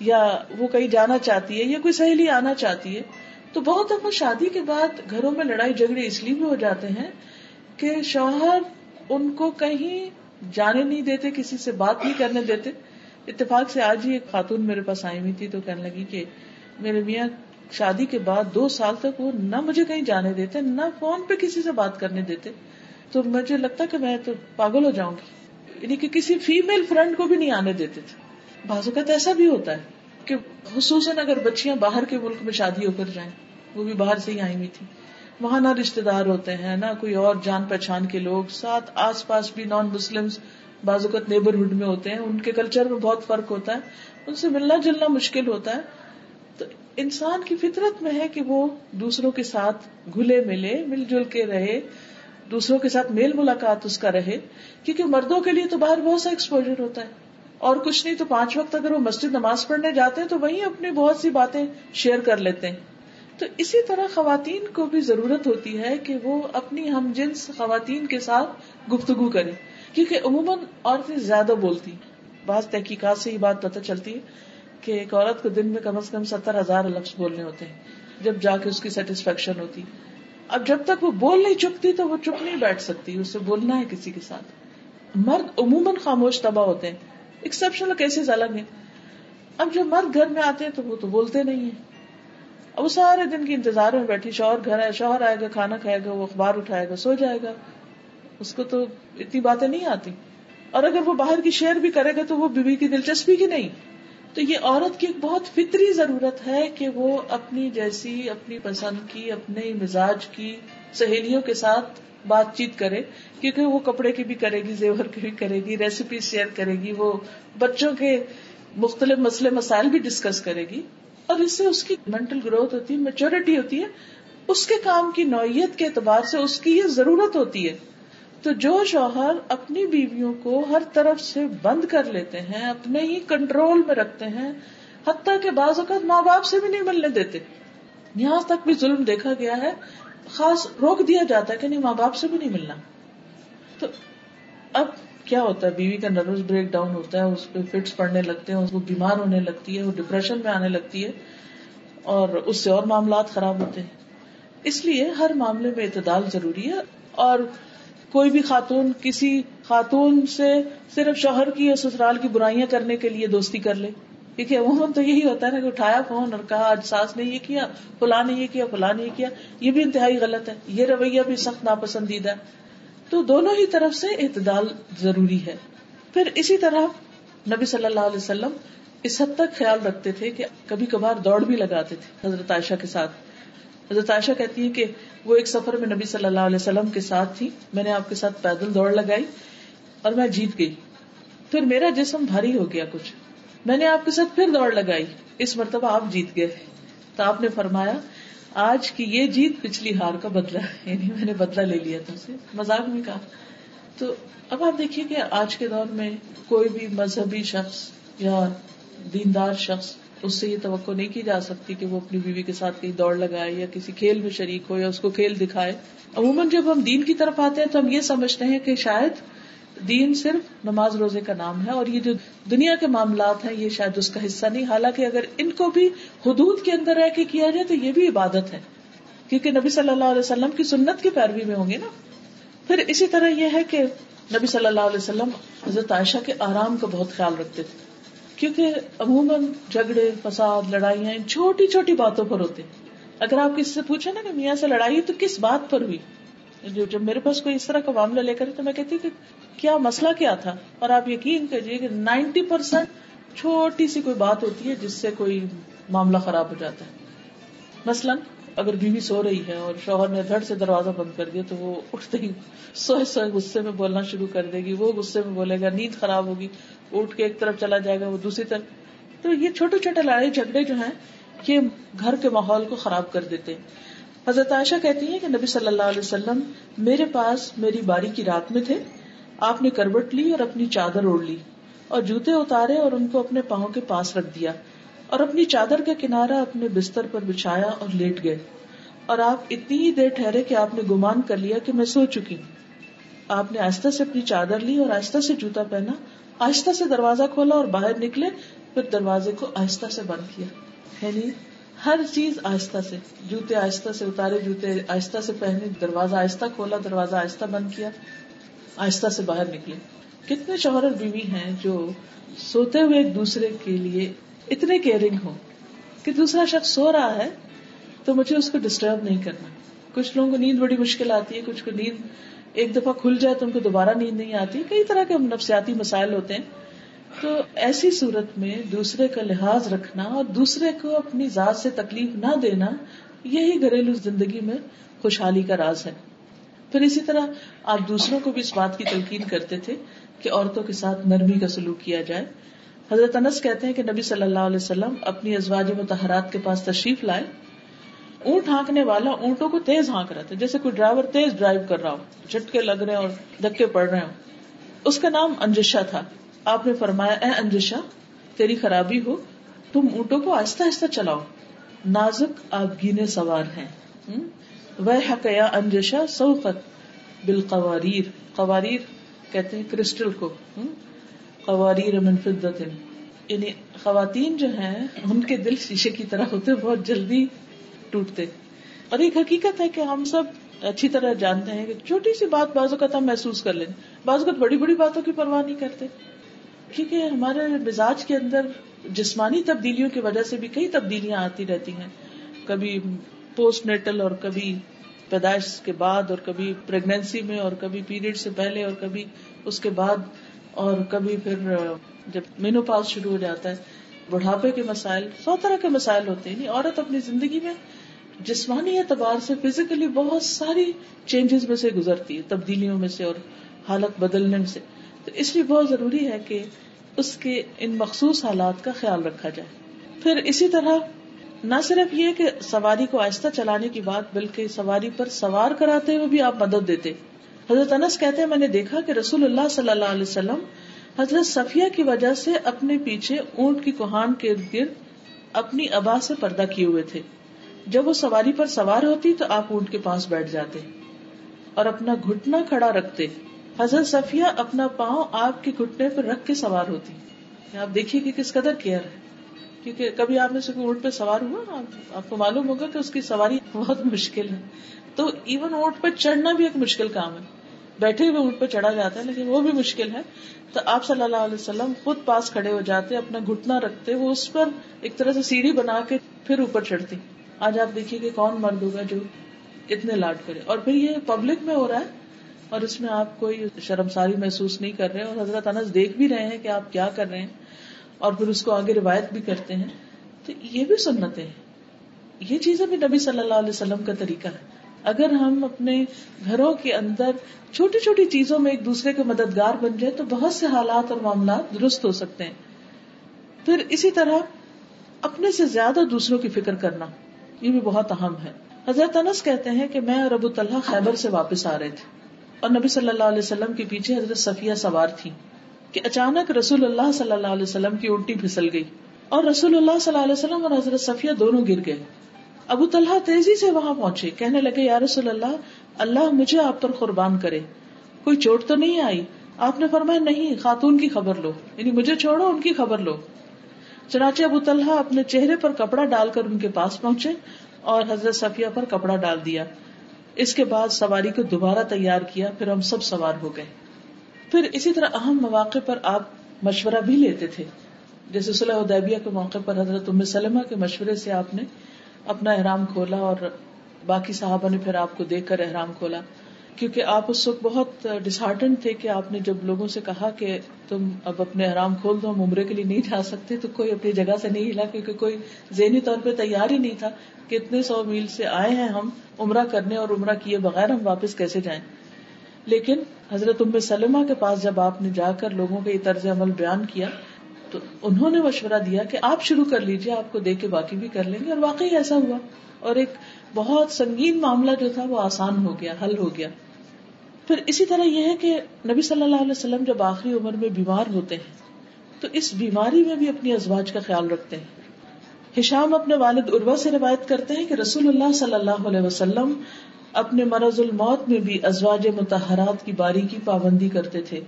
یا وہ کہیں جانا چاہتی ہے یا کوئی سہیلی آنا چاہتی ہے۔ تو بہت دفعہ شادی کے بعد گھروں میں لڑائی جھگڑے اس لیے بھی ہو جاتے ہیں کہ شوہر ان کو کہیں جانے نہیں دیتے، کسی سے بات نہیں کرنے دیتے۔ اتفاق سے آج ہی ایک خاتون میرے پاس آئی ہوئی تھی تو کہنے لگی کہ میرے میاں شادی کے بعد دو سال تک وہ نہ مجھے کہیں جانے دیتے، نہ فون پہ کسی سے بات کرنے دیتے۔ تو مجھے لگتا کہ میں تو پاگل ہو جاؤں گی۔ یعنی کہ کسی فیمل فرینڈ کو بھی نہیں آنے دیتے تھے۔ بعض اوقات ایسا بھی ہوتا ہے کہ خصوصاً اگر بچیاں باہر کے ملک میں شادی ہو کر جائیں، وہ بھی باہر سے ہی آئی ہوئی تھی وہاں نہ رشتے دار ہوتے ہیں، نہ کوئی اور جان پہچان کے لوگ، ساتھ آس پاس بھی نان مسلم بعض اوقات نیبرہڈ میں ہوتے ہیں۔ ان کے کلچر میں بہت فرق ہوتا ہے۔ ان سے ملنا جلنا مشکل ہوتا ہے۔ تو انسان کی فطرت میں ہے کہ وہ دوسروں کے ساتھ گھلے ملے، مل جل کے رہے، دوسروں کے ساتھ میل ملاقات اس کا رہے، کیونکہ مردوں کے لیے تو باہر بہت سا ایکسپوجر ہوتا ہے۔ اور کچھ نہیں تو پانچ وقت اگر وہ مسجد نماز پڑھنے جاتے ہیں تو وہیں اپنی بہت سی باتیں شیئر کر لیتے ہیں۔ تو اسی طرح خواتین کو بھی ضرورت ہوتی ہے کہ وہ اپنی ہم جنس خواتین کے ساتھ گفتگو کرے کیونکہ عموماً عورتیں زیادہ بولتی بعض تحقیقات سے یہ بات پتہ چلتی ہے کہ ایک عورت کو دن میں کم از کم ستر ہزار لفظ بولنے ہوتے ہیں، جب جا کے اس کی سیٹسفیکشن ہوتی۔ اب جب تک وہ بول نہیں چکتی تو وہ چپ نہیں بیٹھ سکتی، اسے بولنا ہے کسی کے ساتھ۔ مرد عموماً خاموش تباہ ہوتے ہیں۔ ایکسپشنل کیسز الگ ہیں۔ اب جب مرد گھر میں آتے ہیں تو وہ تو بولتے نہیں ہیں۔ اب وہ سارے دن کی انتظار میں بیٹھی، شوہر گھر آئے، شوہر آئے گا، کھانا کھائے گا، وہ اخبار اٹھائے گا، سو جائے گا۔ اس کو تو اتنی باتیں نہیں آتی۔ اور اگر وہ باہر کی شیئر بھی کرے گا تو وہ بیوی کی دلچسپی کی نہیں۔ تو یہ عورت کی ایک بہت فطری ضرورت ہے کہ وہ اپنی جیسی، اپنی پسند کی، اپنے مزاج کی، سہیلیوں کے ساتھ بات چیت کرے، کیونکہ وہ کپڑے کی بھی کرے گی، زیور کی بھی کرے گی ریسیپی شیئر کرے گی، وہ بچوں کے مختلف مسئلے، مسائل بھی ڈسکس کرے گی۔ اور اس سے اس کی مینٹل گروتھ ہوتی ہے میچورٹی ہوتی ہے، اس کے کام کی نوعیت کے اعتبار سے اس کی یہ ضرورت ہوتی ہے۔ تو جو شوہر اپنی بیویوں کو ہر طرف سے بند کر لیتے ہیں، اپنے ہی کنٹرول میں رکھتے ہیں، حتیٰ کہ بعض اوقات ماں باپ سے بھی نہیں ملنے دیتے۔ یہاں تک بھی ظلم دیکھا گیا ہے، خاص روک دیا جاتا ہے کہ نہیں، ماں باپ سے بھی نہیں ملنا۔ تو اب کیا ہوتا ہے؟ بیوی کا نروس بریک ڈاؤن ہوتا ہے، اس پہ فٹس پڑنے لگتے ہیں، اس کو بیمار ہونے لگتی ہے، وہ ڈپریشن میں آنے لگتی ہے، اور اس سے اور معاملات خراب ہوتے ہیں۔ اس لیے ہر معاملے میں اعتدال ضروری ہے، اور کوئی بھی خاتون، کسی خاتون سے صرف شوہر کی یا سسرال کی برائیاں کرنے کے لیے دوستی کر لے۔ کیونکہ عموماً تو یہی ہوتا ہے نا کہ اٹھایا فون اور کہا، آج ساس نے یہ کیا، فلاں نے یہ کیا، فلاں نے یہ کیا۔ یہ بھی انتہائی غلط ہے۔ یہ رویہ بھی سخت ناپسندیدہ ہے۔ تو دونوں ہی طرف سے اعتدال ضروری ہے۔ پھر اسی طرح نبی صلی اللہ علیہ وسلم اس حد تک خیال رکھتے تھے کہ کبھی کبھار دوڑ بھی لگاتے تھے حضرت عائشہ کے ساتھ۔ حضرت عائشہ کہتی ہے کہ وہ ایک سفر میں نبی صلی اللہ علیہ وسلم کے ساتھ تھی۔ میں نے آپ کے ساتھ پیدل دوڑ لگائی اور میں جیت گئی۔ پھر میرا جسم بھاری ہو گیا کچھ۔ میں نے آپ کے ساتھ پھر دوڑ لگائی۔ اس مرتبہ آپ جیت گئے۔ تو آپ نے فرمایا، آج کی یہ جیت پچھلی ہار کا بدلا یعنی میں نے بدلا لے لیا تھا اسے مزاق میں کہا۔ تو اب آپ دیکھیے کہ آج کے دور میں کوئی بھی مذہبی شخص یا دیندار شخص اس سے یہ توقع نہیں کی جا سکتی کہ وہ اپنی بیوی کے ساتھ کہیں دوڑ لگائے یا کسی کھیل میں شریک ہو یا اس کو کھیل دکھائے۔ عموماً جب ہم دین کی طرف آتے ہیں تو ہم یہ سمجھتے ہیں کہ شاید دین صرف نماز روزے کا نام ہے اور یہ جو دنیا کے معاملات ہیں یہ شاید اس کا حصہ نہیں۔ حالانکہ اگر ان کو بھی حدود کے اندر رہ کے کیا جائے تو یہ بھی عبادت ہے۔ کیونکہ نبی صلی اللہ علیہ وسلم کی سنت کی پیروی میں ہوں گے نا۔ پھر اسی طرح یہ ہے کہ نبی صلی اللہ علیہ وسلم حضرت عائشہ کے آرام کا بہت خیال رکھتے تھے۔ کیونکہ عموماً جھگڑے، فساد، لڑائیاں چھوٹی چھوٹی باتوں پر ہوتے اگر آپ کسی سے پوچھے نا کہ میاں سے لڑائی تو کس بات پر ہوئی؟ جو جب میرے پاس کوئی اس طرح کا معاملہ لے کر تو میں کہتی کہ کیا مسئلہ کیا تھا؟ اور آپ یقین کریے کہ نائنٹی پرسینٹ چھوٹی سی کوئی بات ہوتی ہے جس سے کوئی معاملہ خراب ہو جاتا ہے۔ مثلاً اگر بیوی سو رہی ہے اور شوہر نے دھڑ سے دروازہ بند کر دیا تو وہ اٹھتے ہی سوئے سوئے غصے میں بولنا شروع کر دے گی۔ وہ غصے میں بولے گا، نیند خراب ہوگی۔ اٹھ کے ایک طرف چلا جائے گا، وہ دوسری طرف۔ تو یہ چھوٹے چھوٹے لڑائی جھگڑے جو ہیں، یہ گھر کے ماحول کو خراب کر دیتے حضرت عائشہ کہتی ہیں کہ نبی صلی اللہ علیہ وسلم میرے پاس میری باری کی رات میں تھے۔ آپ نے کروٹ لی اور اپنی چادر اوڑھ لی اور جوتے اتارے اور ان کو اپنے پاؤں کے پاس رکھ دیا اور اپنی چادر کا کنارا اپنے بستر پر بچھایا اور لیٹ گئے۔ اور آپ اتنی ہی دیر ٹھہرے کہ آپ نے گمان کر لیا کہ میں سو چکی ہوں۔ آپ نے آہستہ سے اپنی چادر لی اور آہستہ سے جوتا پہنا آہستہ سے دروازہ کھولا اور باہر نکلے، پھر دروازے کو آہستہ سے بند کیا۔ یعنی ہر چیز آہستہ سے، جوتے آہستہ سے اتارے، جوتے آہستہ سے پہنے، دروازہ آہستہ کھولا، دروازہ آہستہ بند کیا، آہستہ سے باہر نکلے۔ کتنے شوہر اور بیوی ہیں جو سوتے ہوئے ایک دوسرے کے لیے اتنے کیئرنگ ہو کہ دوسرا شخص سو رہا ہے تو مجھے اس کو ڈسٹرب نہیں کرنا۔ کچھ لوگوں کو نیند بڑی مشکل آتی ہے، کچھ کو نیند ایک دفعہ کھل جائے تو ان کو دوبارہ نیند نہیں آتی۔ کئی طرح کے نفسیاتی مسائل ہوتے ہیں۔ تو ایسی صورت میں دوسرے کا لحاظ رکھنا اور دوسرے کو اپنی ذات سے تکلیف نہ دینا، یہی گھریلو زندگی میں خوشحالی کا راز ہے۔ پھر اسی طرح آپ دوسروں کو بھی اس بات کی تلقین کرتے تھے کہ عورتوں کے ساتھ نرمی کا سلوک کیا جائے۔ حضرت انس کہتے ہیں کہ نبی صلی اللہ علیہ وسلم اپنی ازواج متحرات کے پاس تشریف لائے۔ اونٹ ہانکنے والا اونٹوں کو تیز ہانک رہا تھا، جیسے کوئی ڈرائیور تیز ڈرائیو کر رہا ہو، جھٹکے لگ رہے اور دھکے پڑ رہے ہوں۔ اس کا نام انجشا تھا۔ آپ نے فرمایا، اے انجشا، تیری خرابی ہو، تم اونٹوں کو آہستہ آہستہ چلاؤ۔ نازک آپ گینے سوار ہیں۔ وہ حقیا انجشا سوفت بال قواریر قواریر کہتے ہیں کرسٹل کو۔ قواریر من فدت یعنی خواتین جو ہیں، ان کے دل شیشے کی طرح ہوتے بہت جلدی ٹوٹتے۔ اور ایک حقیقت ہے کہ ہم سب اچھی طرح جانتے ہیں کہ چھوٹی سی بات بازو کا ہم محسوس کر لیں۔ بعض اوقات بڑی بڑی باتوں کی پرواہ نہیں کرتے۔ کیونکہ ہمارے مزاج کے اندر جسمانی تبدیلیوں کی وجہ سے بھی کئی تبدیلیاں آتی رہتی ہیں۔ کبھی پوسٹ نیٹل اور کبھی پیدائش کے بعد اور کبھی پریگنینسی میں اور کبھی پیریڈ سے پہلے اور کبھی اس کے بعد اور کبھی پھر جب مینو پاس شروع ہو جاتا ہے، بڑھاپے کے مسائل، سو طرح کے مسائل ہوتے ہیں۔ یعنی عورت اپنی زندگی میں جسمانی اعتبار سے فزیکلی بہت ساری چینجز میں سے گزرتی ہے، تبدیلیوں میں سے اور حالت بدلنے میں سے۔ تو اس لیے بہت ضروری ہے کہ اس کے ان مخصوص حالات کا خیال رکھا جائے۔ پھر اسی طرح نہ صرف یہ کہ سواری کو آہستہ چلانے کی بات، بلکہ سواری پر سوار کراتے ہوئے بھی آپ مدد دیتے۔ حضرت انس کہتے ہیں، میں نے دیکھا کہ رسول اللہ صلی اللہ علیہ وسلم حضرت صفیہ کی وجہ سے اپنے پیچھے اونٹ کی کوہان کے ارد گرد اپنی ابا سے پردہ کیے ہوئے تھے۔ جب وہ سواری پر سوار ہوتی تو آپ اونٹ کے پاس بیٹھ جاتے اور اپنا گھٹنا کھڑا رکھتے۔ حضرت صفیہ اپنا پاؤں آپ کے گھٹنے پر رکھ کے سوار ہوتی۔ آپ دیکھیے کہ کس قدر کیئر ہے۔ کیونکہ کبھی آپ میں سے کوئی اونٹ پہ سوار ہوا؟ آپ کو معلوم ہوگا کہ اس کی سواری بہت مشکل ہے۔ تو ایون اونٹ پہ چڑھنا بھی ایک مشکل کام ہے۔ بیٹھے ہوئے اونٹ پہ چڑھا جاتا ہے، لیکن وہ بھی مشکل ہے۔ تو آپ صلی اللہ علیہ وسلم خود پاس کھڑے ہو جاتے، اپنا گھٹنا رکھتے، وہ اس پر ایک طرح سے سیڑھی بنا کے پھر اوپر چڑھتی۔ آج آپ دیکھیے کہ کون مرد ہوگا جو اتنے لاڈ کرے۔ اور پھر یہ پبلک میں ہو رہا ہے اور اس میں آپ کوئی شرمساری محسوس نہیں کر رہے اور حضرت انس دیکھ بھی رہے ہیں کہ آپ کیا کر رہے ہیں اور پھر اس کو آگے روایت بھی کرتے ہیں۔ تو یہ بھی سنتے ہیں۔ یہ چیزیں بھی نبی صلی اللہ علیہ وسلم کا طریقہ ہے۔ اگر ہم اپنے گھروں کے اندر چھوٹی چھوٹی چیزوں میں ایک دوسرے کے مددگار بن جائے تو بہت سے حالات اور معاملات درست ہو سکتے ہیں۔ پھر اسی طرح اپنے سے زیادہ دوسروں کی فکر کرنا۔ یہ بھی بہت اہم ہے۔ حضرت انس کہتے ہیں کہ میں اور ابو طلحہ خیبر سے واپس آ رہے تھے اور نبی صلی اللہ علیہ وسلم کے پیچھے حضرت صفیہ سوار تھی کہ اچانک رسول اللہ صلی اللہ علیہ وسلم کی الٹی پھسل گئی اور رسول اللہ صلی اللہ علیہ وسلم اور حضرت صفیہ دونوں گر گئے۔ ابو طلحہ تیزی سے وہاں پہنچے، کہنے لگے، یا رسول اللہ اللہ مجھے آپ پر قربان کرے۔ کوئی چوٹ تو نہیں آئی؟ آپ نے فرمایا، نہیں، خاتون کی خبر لو۔ یعنی مجھے چھوڑو، ان کی خبر لو۔ چنانچہ ابو طلحہ اپنے چہرے پر کپڑا ڈال کر ان کے پاس پہنچے اور حضرت صفیہ پر کپڑا ڈال دیا۔ اس کے بعد سواری کو دوبارہ تیار کیا، پھر ہم سب سوار ہو گئے۔ پھر اسی طرح اہم مواقع پر آپ مشورہ بھی لیتے تھے۔ جیسے صلی ادیبیہ کے موقع پر حضرت ام سلمہ کے مشورے سے آپ نے اپنا احرام کھولا اور باقی صحابہ نے پھر آپ کو دیکھ کر احرام کھولا۔ کیونکہ آپ اس وقت بہت ڈسہارٹن تھے کہ آپ نے جب لوگوں سے کہا کہ تم اب اپنے احرام کھول دو، ہم عمرے کے لیے نہیں جا سکتے، تو کوئی اپنی جگہ سے نہیں ہلا کیونکہ کوئی ذہنی طور پہ تیار ہی نہیں تھا کہ اتنے سو میل سے آئے ہیں ہم عمرہ کرنے اور عمرہ کیے بغیر ہم واپس کیسے جائیں۔ لیکن حضرت ام سلمہ کے پاس جب آپ نے جا کر لوگوں کا یہ طرز عمل بیان کیا، تو انہوں نے مشورہ دیا کہ آپ شروع کر لیجیے آپ کو دیکھ کے باقی بھی کر لیں گے اور واقعی ایسا ہوا۔ اور ایک بہت سنگین معاملہ جو تھا وہ آسان ہو گیا، حل ہو گیا۔ پھر اسی طرح یہ ہے کہ نبی صلی اللہ علیہ وسلم جب آخری عمر میں بیمار ہوتے ہیں، تو اس بیماری میں بھی اپنی ازواج کا خیال رکھتے ہیں۔ ہشام اپنے والد اروا سے روایت کرتے ہیں کہ رسول اللہ صلی اللہ علیہ وسلم اپنے مرض الموت میں بھی ازواج متحرات کی باری کی پابندی کرتے تھے۔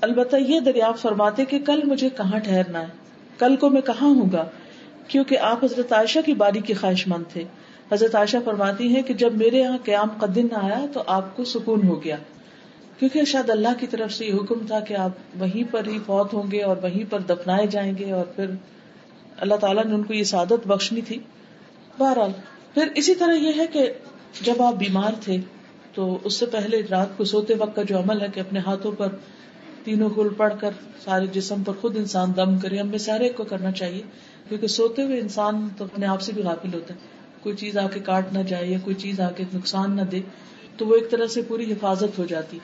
البتہ یہ دریافت فرماتے کہ کل مجھے کہاں ٹھہرنا ہے؟ کل کو میں کہاں ہوں گا؟ کیونکہ آپ حضرت عائشہ کی باری کی خواہش مند تھے۔ حضرت عائشہ فرماتی ہے کہ جب میرے یہاں قیام قدن آیا تو آپ کو سکون ہو گیا۔ کیونکہ شاید اللہ کی طرف سے یہ حکم تھا کہ آپ وہیں پر ہی فوت ہوں گے اور وہیں پر دفنائے جائیں گے اور پھر اللہ تعالیٰ نے ان کو یہ سعادت بخشنی تھی۔ بہرحال، پھر اسی طرح یہ ہے کہ جب آپ بیمار تھے تو اس سے پہلے رات کو سوتے وقت کا جو عمل ہے کہ اپنے ہاتھوں پر تینوں گل پڑھ کر سارے جسم پر خود انسان دم کرے ہمیں سارے کو کرنا چاہیے، کیونکہ سوتے ہوئے انسان تو اپنے آپ سے بھی غافل ہوتا ہے۔ کوئی چیز آ کے کاٹ نہ جائے یا کوئی چیز آ کے نقصان نہ دے، تو وہ ایک طرح سے پوری حفاظت ہو جاتی۔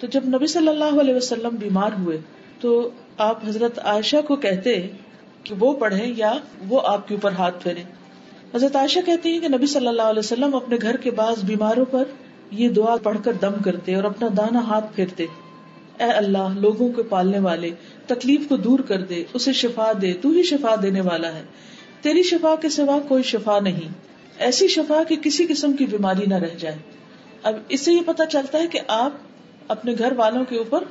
تو جب نبی صلی اللہ علیہ وسلم بیمار ہوئے، تو آپ حضرت عائشہ کو کہتے کہ وہ پڑھے یا وہ آپ کے اوپر ہاتھ پھیرے حضرت عائشہ کہتی ہیں کہ نبی صلی اللہ علیہ وسلم اپنے گھر کے بعض بیماروں پر یہ دعا پڑھ کر دم کرتے اور اپنا دانا ہاتھ پھیرتے۔ اے اللہ، لوگوں کے پالنے والے، تکلیف کو دور کر دے، اسے شفا دے، تو ہی شفا دینے والا ہے۔ تیری شفا کے سوا کوئی شفا نہیں۔ ایسی شفا کہ کسی قسم کی بیماری نہ رہ جائے۔ اب اس سے یہ پتا چلتا ہے کہ آپ اپنے گھر والوں کے اوپر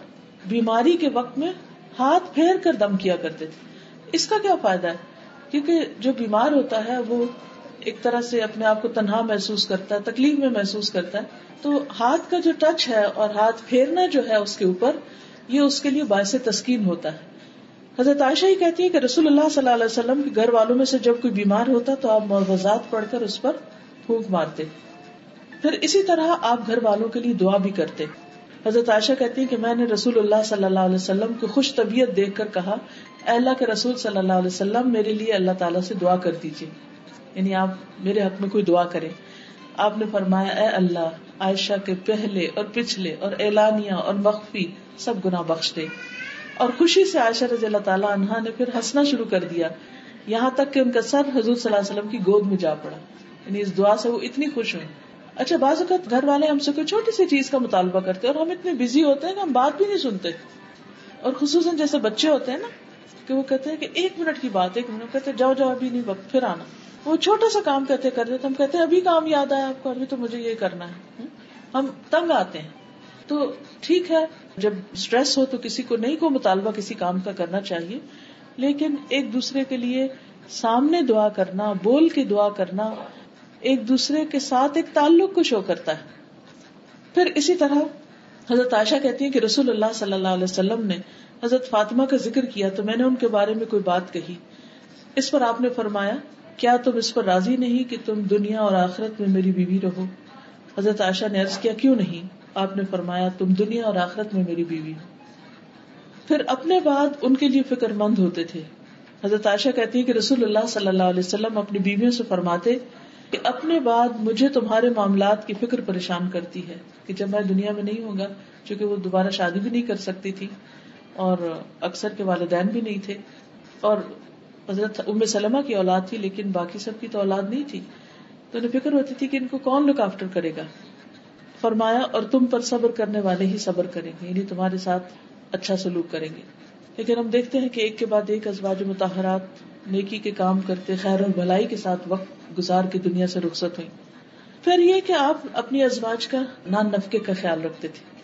بیماری کے وقت میں ہاتھ پھیر کر دم کیا کرتے تھے۔ اس کا کیا فائدہ ہے؟ کیونکہ جو بیمار ہوتا ہے، وہ ایک طرح سے اپنے آپ کو تنہا محسوس کرتا ہے، تکلیف میں محسوس کرتا ہے۔ تو ہاتھ کا جو ٹچ ہے اور ہاتھ پھیرنا جو ہے اس کے اوپر، یہ اس کے لیے باعث تسکین ہوتا ہے۔ حضرت عائشہ ہی کہتی ہے کہ رسول اللہ صلی اللہ علیہ وسلم کے گھر والوں میں سے جب کوئی بیمار ہوتا تو آپ معوضات پڑھ کر اس پر پھونک مارتے۔ پھر اسی طرح آپ گھر والوں کے لیے دعا بھی کرتے۔ حضرت عائشہ کہتی ہے کہ میں نے رسول اللہ صلی اللہ علیہ وسلم کی خوش طبیعت دیکھ کر کہا، اے اللہ کے رسول صلی اللہ علیہ وسلم، میرے لیے اللہ تعالیٰ سے دعا کر دیجیے یعنی آپ میرے حق میں کوئی دعا کریں۔ آپ نے فرمایا، اے اللہ، عائشہ کے پہلے اور پچھلے اور اعلانیہ اور مخفی سب گنا بخش دے۔ اور خوشی سے عائشہ رضی اللہ تعالیٰ عنہ نے پھر ہنسنا شروع کر دیا۔ یہاں تک کہ ان کا سر حضور صلی اللہ علیہ وسلم کی گود میں جا پڑا۔ یعنی اس دعا سے وہ اتنی خوش ہوئی اچھا بعض اوقات گھر والے ہم سے کوئی چھوٹی سی چیز کا مطالبہ کرتے اور ہم اتنے بزی ہوتے ہیں کہ ہم بات بھی نہیں سنتے۔ اور خصوصاً جیسے بچے ہوتے ہیں نا، کہ وہ کہتے ہیں کہ ایک منٹ کی بات، ایک منٹ، کہتے جاؤ جاؤ، ابھی نہیں وقت، پھر آنا۔ وہ چھوٹا سا کام کہتے کرتے ہم کہتے ہیں ابھی کام یاد آیا آپ کو، ابھی تو مجھے یہ کرنا ہے۔ ہم تنگ آتے ہیں۔ تو ٹھیک ہے جب اسٹریس ہو تو کسی کو نہیں کو مطالبہ کسی کام کا کرنا چاہیے، لیکن ایک دوسرے کے لیے سامنے دعا کرنا، بول کے دعا کرنا ایک دوسرے کے ساتھ ایک تعلق کو شو کرتا ہے۔ پھر اسی طرح حضرت عائشہ کہتی ہے کہ رسول اللہ صلی اللہ علیہ وسلم نے حضرت فاطمہ کا ذکر کیا تو میں نے ان کے بارے میں کوئی بات کہی۔ اس پر آپ نے فرمایا، کیا تم اس پر راضی نہیں کہ تم دنیا اور آخرت میں میری بیوی رہو؟ حضرت عائشہ نے عرض کیا، کیوں نہیں؟ آپ نے فرمایا، تم دنیا اور آخرت میں میری بیوی ہو۔ پھر اپنے بعد ان کے لیے فکر مند ہوتے تھے۔ حضرت عائشہ کہتی ہے کہ رسول اللہ صلی اللہ علیہ وسلم اپنی بیویوں سے فرماتے کہ اپنے بعد مجھے تمہارے معاملات کی فکر پریشان کرتی ہے کہ جب میں دنیا میں نہیں ہوں گا، چونکہ وہ دوبارہ شادی بھی نہیں کر سکتی تھی اور اکثر کے والدین بھی نہیں تھے۔ اور حضرت ام سلمہ کی اولاد تھی، لیکن باقی سب کی تو اولاد نہیں تھی۔ تو انہیں فکر ہوتی تھی کہ ان کو کون لک آفٹر کرے گا۔ فرمایا اور تم پر صبر کرنے والے ہی صبر کریں گے یعنی تمہارے ساتھ اچھا سلوک کریں گے۔ لیکن ہم دیکھتے ہیں کہ ایک کے بعد ایک ازواج متحرات نیکی کے کام کرتے، خیر اور بھلائی کے ساتھ وقت گزار کے دنیا سے رخصت ہوئی پھر یہ کہ آپ اپنی ازواج کا نان نفقے کا خیال رکھتے تھے۔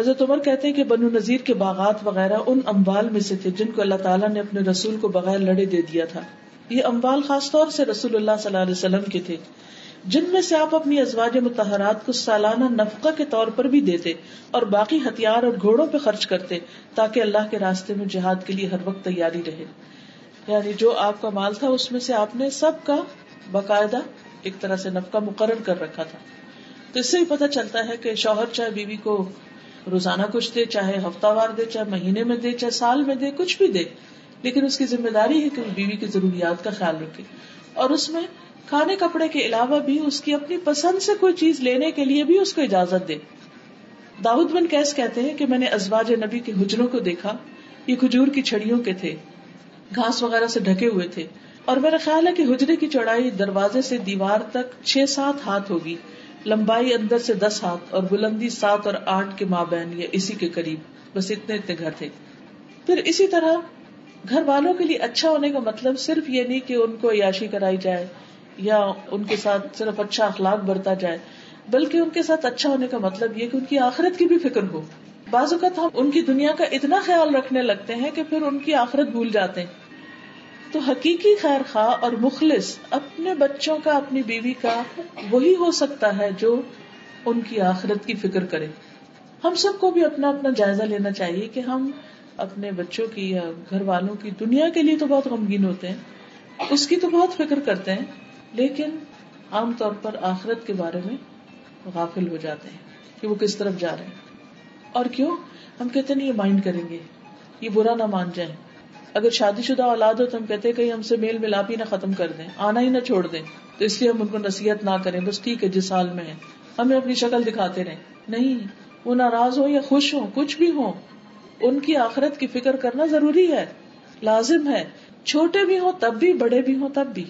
حضرت عمر کہتے ہیں کہ بنو نذیر کے باغات وغیرہ ان اموال میں سے تھے جن کو اللہ تعالیٰ نے اپنے رسول کو بغیر لڑے دے دیا تھا۔ یہ اموال خاص طور سے رسول اللہ صلی اللہ علیہ وسلم کے تھے۔ جن میں سے آپ اپنی ازواج متحرات کو سالانہ نفقہ کے طور پر بھی دیتے اور باقی ہتھیار اور گھوڑوں پہ خرچ کرتے تاکہ اللہ کے راستے میں جہاد کے لیے ہر وقت تیاری رہے۔ یعنی جو آپ کا مال تھا اس میں سے آپ نے سب کا باقاعدہ ایک طرح سے نفقہ مقرر کر رکھا تھا۔ تو اس سے ہی پتا چلتا ہے کہ شوہر چاہے بیوی کو روزانہ کچھ دے، چاہے ہفتہ وار دے، چاہے مہینے میں دے، چاہے سال میں دے، کچھ بھی دے، لیکن اس کی ذمہ داری ہے کہ وہ بیوی کی ضروریات کا خیال رکھے۔ اور اس میں کھانے کپڑے کے علاوہ بھی اس کی اپنی پسند سے کوئی چیز لینے کے لیے بھی اس کو اجازت دے۔ داود بن کیس کہتے ہیں کہ میں نے ازواج نبی کے حجروں کو دیکھا۔ یہ کھجور کی چھڑیوں کے تھے۔ گھاس وغیرہ سے ڈھکے ہوئے تھے۔ اور میرا خیال ہے کہ حجرے کی چوڑائی دروازے سے دیوار تک چھ سات ہاتھ ہوگی۔ لمبائی اندر سے دس ہاتھ اور بلندی سات اور آٹھ کے مابین یا اسی کے قریب۔ بس اتنے اتنے گھر تھے۔ پھر اسی طرح گھر والوں کے لیے اچھا ہونے کا مطلب صرف یہ نہیں کہ ان کو عیاشی کرائی جائے۔ یا ان کے ساتھ صرف اچھا اخلاق برتا جائے، بلکہ ان کے ساتھ اچھا ہونے کا مطلب یہ کہ ان کی آخرت کی بھی فکر ہو۔ بعض اوقات ہم ان کی دنیا کا اتنا خیال رکھنے لگتے ہیں کہ پھر ان کی آخرت بھول جاتے ہیں۔ تو حقیقی خیر خواہ اور مخلص اپنے بچوں کا، اپنی بیوی کا وہی ہو سکتا ہے جو ان کی آخرت کی فکر کرے۔ ہم سب کو بھی اپنا اپنا جائزہ لینا چاہیے کہ ہم اپنے بچوں کی یا گھر والوں کی دنیا کے لیے تو بہت غمگین ہوتے ہیں، اس کی تو بہت فکر کرتے ہیں۔ لیکن عام طور پر آخرت کے بارے میں غافل ہو جاتے ہیں کہ وہ کس طرف جا رہے ہیں۔ اور کیوں؟ ہم کہتے ہیں، یہ مائنڈ کریں گے، یہ برا نہ مان جائیں۔ اگر شادی شدہ اولاد ہو تو ہم کہتے کہیں ہم سے میل ملاپ ہی نہ ختم کر دیں، آنا ہی نہ چھوڑ دیں۔ تو اس لیے ہم ان کو نصیحت نہ کریں، بس ٹھیک ہے، جس حال میں ہے ہمیں اپنی شکل دکھاتے رہیں۔ نہیں، وہ ناراض ہو یا خوش ہو کچھ بھی ہو ان کی آخرت کی فکر کرنا ضروری ہے، لازم ہے۔ چھوٹے بھی ہوں، تب بھی، بڑے بھی ہوں، تب بھی۔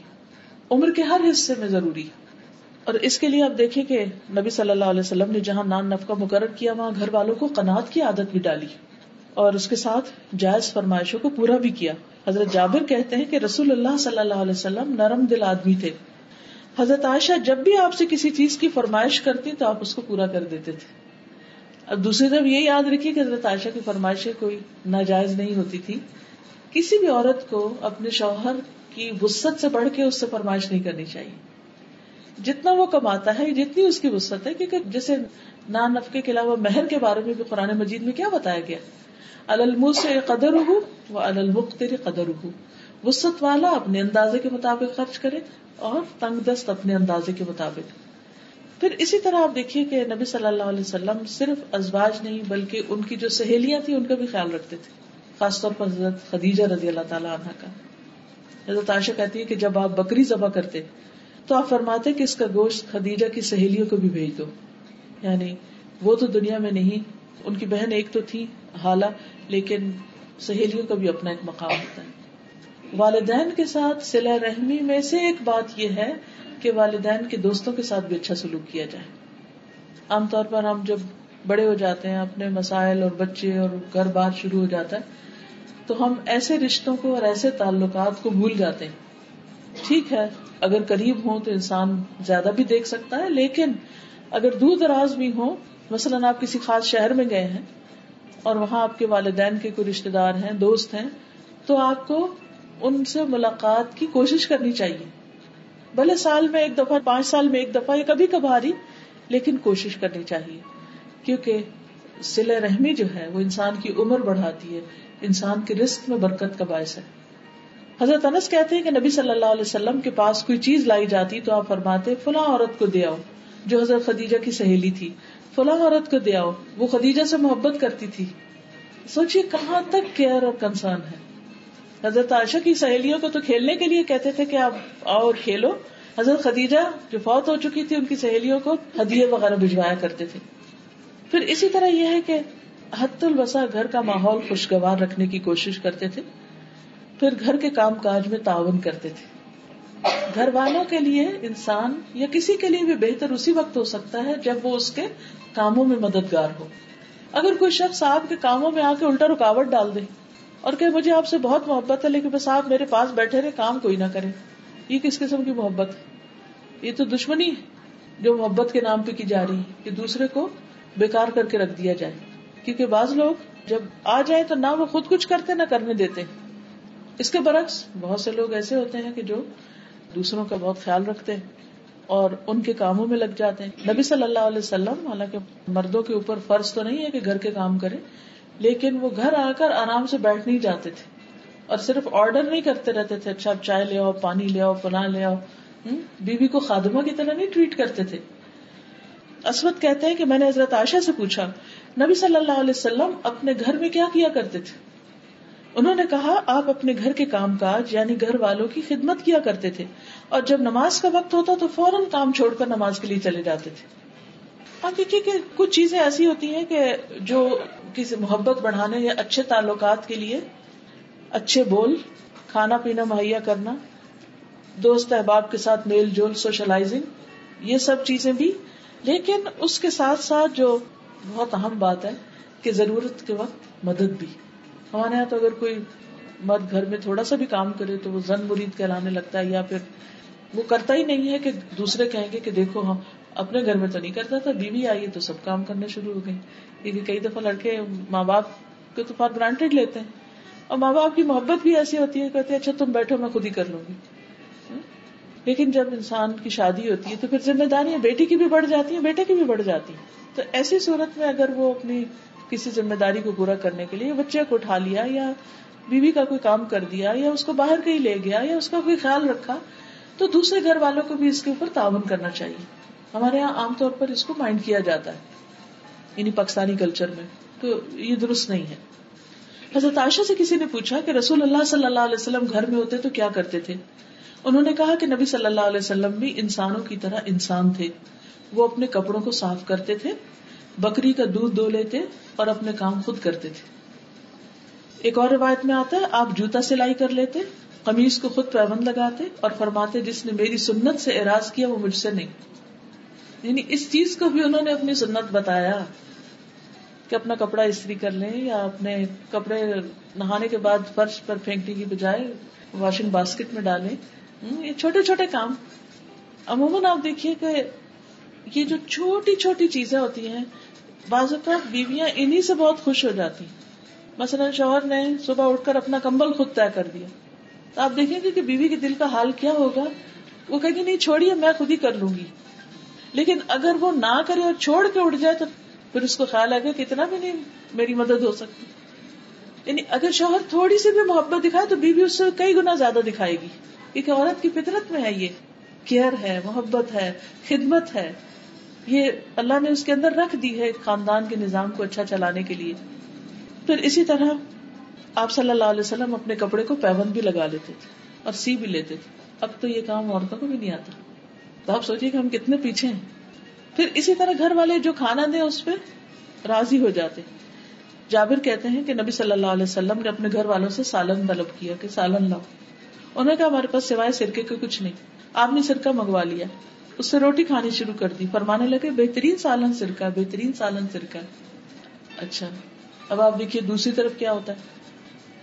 عمر کے ہر حصے میں ضروری ہے۔ اور اس کے لیے آپ دیکھیں کہ نبی صلی اللہ علیہ وسلم نے جہاں نان نفقہ مقرر کیا، وہاں گھر والوں کو قناط کی عادت بھی ڈالی۔ اور اس کے ساتھ جائز فرمائشوں کو پورا بھی کیا۔ حضرت جابر کہتے ہیں کہ رسول اللہ صلی اللہ علیہ وسلم نرم دل آدمی تھے۔ حضرت عائشہ جب بھی آپ سے کسی چیز کی فرمائش کرتی تو آپ اس کو پورا کر دیتے تھے۔ اب دوسری طرف یہ یاد رکھیے کہ حضرت عائشہ کی فرمائشیں کوئی ناجائز نہیں ہوتی تھی۔ کسی بھی عورت کو اپنے شوہر کی وسط سے بڑھ کے اس سے فرمائش نہیں کرنی چاہیے۔ جتنا وہ کماتا ہے، جتنی اس کی وسط ہے، کیونکہ جیسے نان نفقے کے علاوہ مہر کے بارے میں بھی قرآن مجید میں کیا بتایا گیا؟ المو سے قدر ہو وہ المختر قدر ہو وسط والا اپنے اندازے کے مطابق خرچ کرے اور تنگ دست اپنے اندازے کے مطابق۔ پھر اسی طرح آپ دیکھیے کہ نبی صلی اللہ علیہ وسلم صرف ازواج نہیں، بلکہ ان کی جو سہیلیاں تھیں، ان کا بھی خیال رکھتے تھے، خاص طور پر حضرت خدیجہ رضی اللہ تعالیٰ عنہ کا۔ حضرت عائشہ کہتی ہے کہ جب آپ بکری ذبح کرتے تو آپ فرماتے کہ اس کا گوشت خدیجہ کی سہیلیوں کو بھی بھیج دو۔ یعنی وہ تو دنیا میں نہیں، ان کی بہن ایک تو تھی حالہ لیکن سہیلیوں کا بھی اپنا ایک مقام ہوتا ہے۔ والدین کے ساتھ سلا رحمی میں سے ایک بات یہ ہے کہ والدین کے دوستوں کے ساتھ بھی اچھا سلوک کیا جائے۔ عام طور پر ہم جب بڑے ہو جاتے ہیں، اپنے مسائل اور بچے اور گھر بار شروع ہو جاتا ہے تو ہم ایسے رشتوں کو اور ایسے تعلقات کو بھول جاتے ہیں۔ ٹھیک ہے، اگر قریب ہوں تو انسان زیادہ بھی دیکھ سکتا ہے، لیکن اگر دور دراز بھی ہوں، مثلاً آپ کسی خاص شہر میں گئے ہیں اور وہاں آپ کے والدین کے کوئی رشتے دار ہیں، دوست ہیں، تو آپ کو ان سے ملاقات کی کوشش کرنی چاہیے۔ بھلے سال میں ایک دفعہ، پانچ سال میں ایک دفعہ یا کبھی کبھاری لیکن کوشش کرنی چاہیے۔ کیونکہ سل رحمی جو ہے، وہ انسان کی عمر بڑھاتی ہے۔ انسان کے رسک میں برکت کا باعث ہے۔ حضرت انس کہتے ہیں کہ نبی صلی اللہ علیہ وسلم کے پاس کوئی چیز لائی جاتی تو آپ فرماتے، فلاں عورت کو دے آؤ۔ جو حضرت خدیجہ کی سہیلی تھی۔ فلاں عورت کو دے آؤ۔ وہ خدیجہ سے محبت کرتی تھی۔ سوچیے کہاں تک کیئر اور کنسرن ہے۔ حضرت عائشہ کی سہیلیوں کو تو کھیلنے کے لیے کہتے تھے کہ آپ آؤ اور کھیلو۔ حضرت خدیجہ جو فوت ہو چکی تھی ان کی سہیلیوں کو ہدیے وغیرہ بھجوایا کرتے تھے۔ پھر اسی طرح یہ ہے کہ حت البسا گھر کا ماحول خوشگوار رکھنے کی کوشش کرتے تھے۔ پھر گھر کے کام کاج میں تعاون کرتے تھے۔ گھر والوں کے لیے انسان یا کسی کے لیے بھی بہتر اسی وقت ہو سکتا ہے جب وہ اس کے کاموں میں مددگار ہو۔ اگر کوئی شخص آپ کے کاموں میں آ کے الٹا رکاوٹ ڈال دے اور کہ مجھے آپ سے بہت محبت ہے لیکن بس آپ میرے پاس بیٹھے رہے، کام کوئی نہ کرے۔ یہ کس قسم کی محبت ہے؟ یہ تو دشمنی جو محبت کے نام پہ کی جا رہی ہے کہ دوسرے کو بیکار کر کے رکھ دیا جائے۔ کیونکہ بعض لوگ جب آ جائے تو نہ وہ خود کچھ کرتے نہ کرنے دیتے اس کے برعکس بہت سے لوگ ایسے ہوتے ہیں کہ جو دوسروں کا بہت خیال رکھتے ہیں اور ان کے کاموں میں لگ جاتے ہیں۔ نبی صلی اللہ علیہ وسلم، حالانکہ مردوں کے اوپر فرض تو نہیں ہے کہ گھر کے کام کرے لیکن وہ گھر آ کر آرام سے بیٹھ نہیں جاتے تھے۔ اور صرف آرڈر نہیں کرتے رہتے تھے اچھا چائے لے آؤ، پانی لے آؤ، فلاں لے آؤ۔ بیوی کو خادمہ کی طرح نہیں ٹریٹ کرتے تھے۔ اسود کہتے ہیں کہ میں نے حضرت عائشہ سے پوچھا نبی صلی اللہ علیہ وسلم اپنے گھر میں کیا کیا کرتے تھے؟ انہوں نے کہا، آپ اپنے گھر کے کام کاج یعنی گھر والوں کی خدمت کیا کرتے تھے۔ اور جب نماز کا وقت ہوتا تو فوراً کام چھوڑ کر نماز کے لیے چلے جاتے تھے۔ آپ دیکھیے کہ کچھ چیزیں ایسی ہوتی ہیں کہ جو کسی محبت بڑھانے یا اچھے تعلقات کے لیے اچھے بول، کھانا پینا، مہیا کرنا، دوست احباب کے ساتھ میل جول، سوشلائزنگ، یہ سب چیزیں بھی۔ لیکن اس کے ساتھ ساتھ جو بہت اہم بات ہے کہ ضرورت کے وقت مدد بھی۔ ہمارے یہاں تو اگر کوئی مرد گھر میں تھوڑا سا بھی کام کرے تو وہ زن مرید کہلانے لگتا ہے یا پھر وہ کرتا ہی نہیں ہے کہ دوسرے کہیں گے کہ دیکھو ہم اپنے گھر میں تو نہیں کرتا تھا، بیوی آئی تو سب کام کرنے شروع ہو گئی کیونکہ کئی دفعہ لڑکے ماں باپ کو تو فار گرانٹیڈ لیتے ہیں۔ اور ماں باپ کی محبت بھی ایسی ہوتی ہے، کہتے اچھا تم بیٹھو، میں خود ہی کر لوں گی۔ لیکن جب انسان کی شادی ہوتی ہے تو پھر ذمہ داریاں بیٹی کی بھی بڑھ جاتی ہیں، بیٹے کی بھی بڑھ جاتی ہیں۔ تو ایسی صورت میں اگر وہ اپنی کسی ذمہ داری کو پورا کرنے کے لیے بچے کو اٹھا لیا یا بیوی کا کوئی کام کر دیا یا اس کو باہر کہیں لے گیا یا اس کا کوئی خیال رکھا، تو دوسرے گھر والوں کو بھی اس کے اوپر تعاون کرنا چاہیے۔ ہمارے یہاں عام طور پر اس کو مائنڈ کیا جاتا ہے یعنی پاکستانی کلچر میں، تو یہ درست نہیں ہے۔ حضرت عائشہ سے کسی نے پوچھا کہ رسول اللہ صلی اللہ علیہ وسلم گھر میں ہوتے تو کیا کرتے تھے؟ انہوں نے کہا کہ نبی صلی اللہ علیہ وسلم بھی انسانوں کی طرح انسان تھے۔ وہ اپنے کپڑوں کو صاف کرتے تھے، بکری کا دودھ دو لیتے اور اپنے کام خود کرتے تھے۔ ایک اور روایت میں آتا ہے، آپ جوتا سلائی کر لیتے، قمیض کو خود پیبند لگاتے اور فرماتے، جس نے میری سنت سے اعراض کیا، وہ مجھ سے نہیں۔ یعنی اس چیز کو بھی انہوں نے اپنی سنت بتایا کہ اپنا کپڑا استری کر لیں یا اپنے کپڑے نہانے کے بعد فرش پر پھینکنے کی بجائے واشنگ باسکٹ میں ڈالیں۔ یہ چھوٹے چھوٹے کام۔ عموماً آپ دیکھیے کہ یہ جو چھوٹی چھوٹی چیزیں ہوتی ہیں، بعض اوقات بیویاں انہیں سے بہت خوش ہو جاتی مثلاً شوہر نے صبح اٹھ کر اپنا کمبل خود طے کر دیا۔ تو آپ دیکھیں گے کہ بیوی کے دل کا حال کیا ہوگا۔ وہ کہیں گے نہیں، چھوڑیے، میں خود ہی کر لوں گی۔ لیکن اگر وہ نہ کرے اور چھوڑ کے اٹھ جائے، تو پھر اس کو خیال آئے گا اتنا بھی نہیں، میری مدد ہو سکتی۔ یعنی اگر شوہر تھوڑی سی بھی محبت دکھائے، تو بیوی اس سے کئی گنا زیادہ دکھائے گی۔ کیونکہ عورت کی فطرت میں ہے یہ۔ کیئر ہے، محبت ہے، خدمت ہے۔ یہ اللہ نے اس کے اندر رکھ دی ہے خاندان کے نظام کو اچھا چلانے کے لیے۔ پھر اسی طرح آپ صلی اللہ علیہ وسلم اپنے کپڑے کو پیبند بھی لگا لیتے تھے اور سی بھی لیتے تھے۔ اب تو یہ کام عورتوں کو بھی نہیں آتا۔ تو آپ سوچیے کہ ہم کتنے پیچھے ہیں۔ پھر اسی طرح گھر والے جو کھانا دیں اس پہ راضی ہو جاتے۔ جابر کہتے ہیں کہ نبی صلی اللہ علیہ وسلم نے اپنے گھر والوں سے سالن طلب کیا کہ سالن لاؤ۔ انہوں نے کہا ہمارے پاس سوائے سرکے کے کچھ نہیں، آپ نے سرکہ منگوا لیا۔ اس سے روٹی کھانی شروع کر دی۔ فرمانے لگے، بہترین سالن سرکہ بہترین سالن سرکہ اچھا۔ اب آپ دیکھیے دوسری طرف کیا ہوتا ہے۔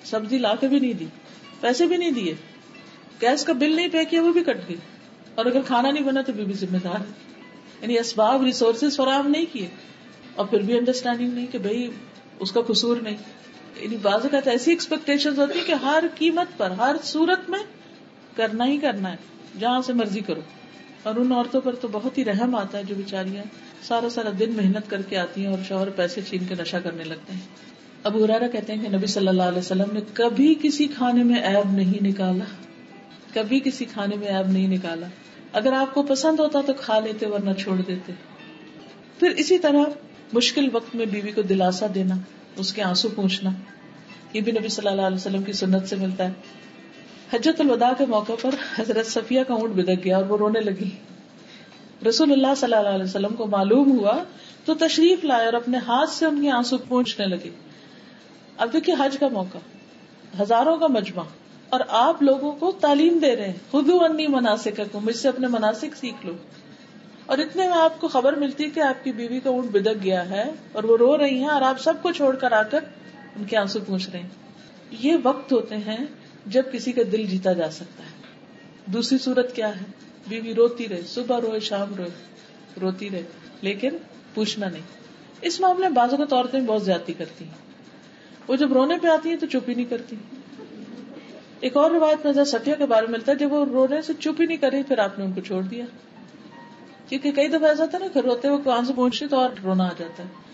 سبزی لا کے بھی نہیں دی، پیسے بھی نہیں دیے۔ گیس کا بل نہیں پے کیا، وہ بھی کٹ گئی۔ اور اگر کھانا نہیں بنا تو بھی ذمہ دار۔ یعنی اسباب ریسورسز فراہم نہیں کیے۔ اور پھر بھی انڈرسٹینڈنگ نہیں کہ بھائی اس کا قصور نہیں۔ یعنی بعض اوقات ایسی ایکسپیکٹیشن ہوتی ہے کہ ہر قیمت پر، ہر صورت میں کرنا ہی کرنا ہے، جہاں سے مرضی کرو۔ اور ان عورتوں پر تو بہت ہی رحم آتا ہے جو بیچاریاں سارا سارا دن محنت کر کے آتی ہیں اور شوہر پیسے چھین کے نشا کرنے لگتے ہیں۔ اب ارارا کہتے ہیں کہ نبی صلی اللہ علیہ وسلم نے کبھی کسی کھانے میں ایب نہیں نکالا۔ کبھی کسی کھانے میں ایب نہیں نکالا۔ اگر آپ کو پسند ہوتا تو کھا لیتے ورنہ چھوڑ دیتے۔ پھر اسی طرح مشکل وقت میں بیوی کو دلاسا دینا، اس کے آنسو پوچھنا یہ بھی نبی صلی اللہ علیہ وسلم کی سنت سے ملتا ہے۔ حجت الوداع کے موقع پر حضرت صفیہ کا اونٹ بدک گیا اور وہ رونے لگی۔ رسول اللہ صلی اللہ علیہ وسلم کو معلوم ہوا تو تشریف لائے اور اپنے ہاتھ سے ان کی آنسو پہنچنے لگے۔ اب دیکھیے حج کا موقع۔ ہزاروں کا مجمع۔ اور آپ لوگوں کو تعلیم دے رہے ہیں۔ خود انی مناسب مجھ سے اپنے مناسب سیکھ لو۔ اور اتنے میں آپ کو خبر ملتی کہ آپ کی بیوی کا اونٹ بدک گیا ہے اور وہ رو رہی ہیں اور آپ سب کو چھوڑ کر آ کر ان کے آنسو پوچھ رہے ہیں۔ یہ وقت ہوتے ہیں جب کسی کا دل جیتا جا سکتا ہے۔ دوسری صورت کیا ہے؟ بیوی روتی رہے، صبح روئے، شام روئے، روتی رہے، لیکن پوچھنا نہیں۔ اس معاملے میں بازو کا عورتیں بہت زیادتی کرتی ہیں۔ وہ جب رونے پہ آتی ہیں تو چپ ہی نہیں کرتی۔ ایک اور روایت نظر ستیہ کے بارے میں ملتا ہے، جب وہ رونے سے چپ ہی نہیں کری پھر آپ نے ان کو چھوڑ دیا۔ کیونکہ کئی دفعہ ایسا تھا نا روتے ہوئے کہاں سے پہنچے تو اور رونا آ جاتا ہے۔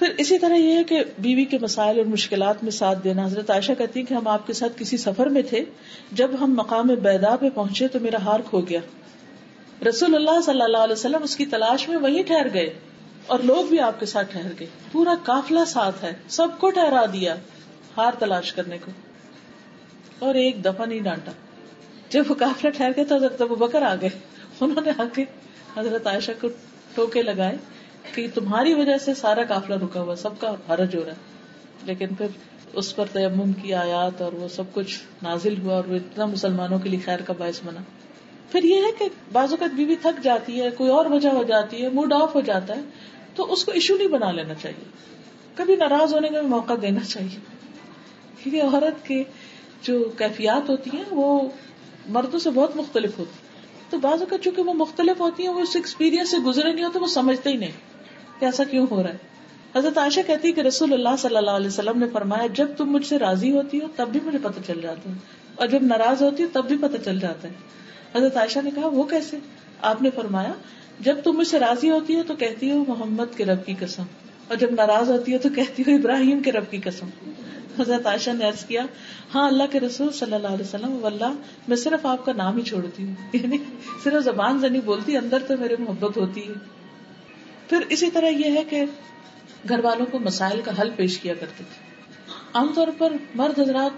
پھر اسی طرح یہ ہے کہ بیوی کے مسائل اور مشکلات میں ساتھ دینا، حضرت عائشہ کہتی ہیں کہ ہم آپ کے ساتھ کسی سفر میں تھے، جب ہم مقام بیدا پہ پہنچے تو میرا ہار کھو گیا۔ رسول اللہ صلی اللہ علیہ وسلم اس کی تلاش میں وہیں ٹھہر گئے اور لوگ بھی آپ کے ساتھ ٹھہر گئے۔ پورا کافلا ساتھ ہے، سب کو ٹھہرا دیا ہار تلاش کرنے کو۔ اور ایک دفعہ نہیں ڈانٹا۔ جب وہ کافلا ٹھہر گیا تو حضرت ابو بکر آ گئے۔ انہوں نے آ کے حضرت عائشہ کو ٹوکے لگائے۔ کہ تمہاری وجہ سے سارا کافلا رکا ہوا سب کا حرج ہو رہا ہے۔ لیکن پھر اس پر تیمم کی آیات اور وہ سب کچھ نازل ہوا اور وہ اتنا مسلمانوں کے لیے خیر کا باعث بنا۔ پھر یہ ہے کہ بعض اوقات بیوی تھک جاتی ہے، کوئی اور وجہ ہو جاتی ہے موڈ آف ہو جاتا ہے، تو اس کو ایشو نہیں بنا لینا چاہیے۔ کبھی ناراض ہونے کا بھی موقع دینا چاہیے۔ کیونکہ عورت کے جو کیفیات ہوتی ہیں، وہ مردوں سے بہت مختلف ہوتی تو بعض اوقات چونکہ وہ مختلف ہوتی ہیں، وہ اس ایکسپیرینس سے گزرے نہیں ہوتے، وہ سمجھتے ہی نہیں۔ کہ ایسا کیوں ہو رہا ہے؟ حضرت عائشہ کہتی کہ رسول اللہ صلی اللہ علیہ وسلم نے فرمایا، جب تم مجھ سے راضی ہوتی ہو، تب بھی مجھے پتہ چل جاتا ہے۔ اور جب ناراض ہوتی ہو، تب بھی پتہ چل جاتا ہے۔ حضرت عائشہ نے کہا، وہ کیسے؟ آپ نے فرمایا، جب تم مجھ سے راضی ہوتی ہو تو کہتی ہو محمد کے رب کی قسم، اور جب ناراض ہوتی ہو تو کہتی ہو ابراہیم کے رب کی قسم۔ حضرت عائشہ نے عرض کیا ہاں اللہ کے رسول صلی اللہ علیہ وسلم اللہ میں صرف آپ کا نام ہی چھوڑتی ہوں۔ یعنی صرف زبان زنی بولتی، اندر تو میرے محبت ہوتی ہے۔ پھر اسی طرح یہ ہے کہ گھر والوں کو مسائل کا حل پیش کیا کرتے تھے۔ عام طور پر مرد حضرات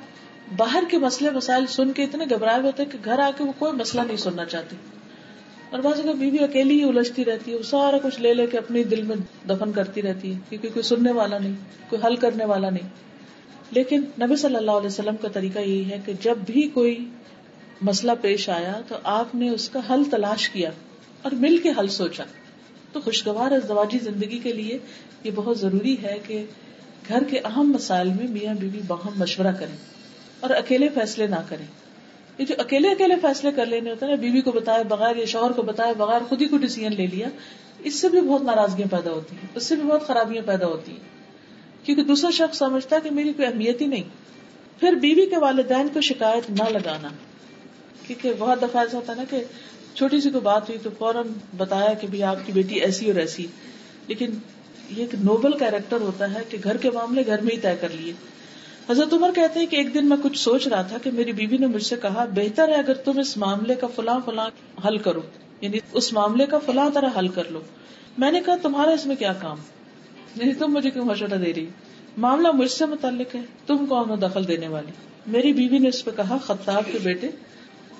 باہر کے مسئلے، مسائل سن کے اتنے گھبرائے ہوتے کہ گھر آ کے وہ کوئی مسئلہ نہیں سننا چاہتی اور بعض اگر بیوی اکیلی ہی الجھتی رہتی ہے، وہ سارا کچھ لے لے کے اپنے دل میں دفن کرتی رہتی ہے کیونکہ کوئی سننے والا نہیں، کوئی حل کرنے والا نہیں۔ لیکن نبی صلی اللہ علیہ وسلم کا طریقہ یہی ہے کہ جب بھی کوئی مسئلہ پیش آیا تو آپ نے اس کا حل تلاش کیا اور مل کے حل سوچا۔ تو خوشگوار ازدواجی زندگی کے لیے یہ بہت ضروری ہے کہ گھر کے اہم مسائل میں میاں بیوی باہم مشورہ کریں اور اکیلے فیصلے نہ کریں۔ یہ جو اکیلے اکیلے فیصلے کر لینے ہوتے ہیں بیوی کو بتائے بغیر یا شوہر کو بتائے بغیر خود ہی کو ڈیسیزن لے لیا، اس سے بھی بہت ناراضگیاں پیدا ہوتی ہیں، اس سے بھی بہت خرابیاں پیدا ہوتی ہیں۔ کیونکہ دوسرا شخص سمجھتا ہے کہ میری کوئی اہمیت ہی نہیں۔ پھر بیوی کے والدین کو شکایت نہ لگانا، کیونکہ بہت دفعہ ایسا ہوتا ہے نا کہ چھوٹی سی کوئی بات ہوئی تو فوراً بتایا کہ آپ کی بیٹی ایسی اور ایسی۔ لیکن یہ ایک نوبل کیریکٹر ہوتا ہے کہ گھر کے معاملے گھر میں ہی طے کر لیے۔ حضرت عمر کہتے ہیں کہ ایک دن میں کچھ سوچ رہا تھا کہ میری بیوی نے مجھ سے کہا، بہتر ہے اگر تم اس معاملے کا فلاں فلاں حل کرو۔ یعنی اس معاملے کا فلاں طرح حل کر لو۔ میں نے کہا، تمہارا اس میں کیا کام؟ یعنی تم مجھے کیوں مشورہ دے رہی؟ معاملہ مجھ سے متعلق ہے، تم کون ہو دخل دینے والی؟ میری بیوی نے اس پہ کہا، خطاب کے بیٹے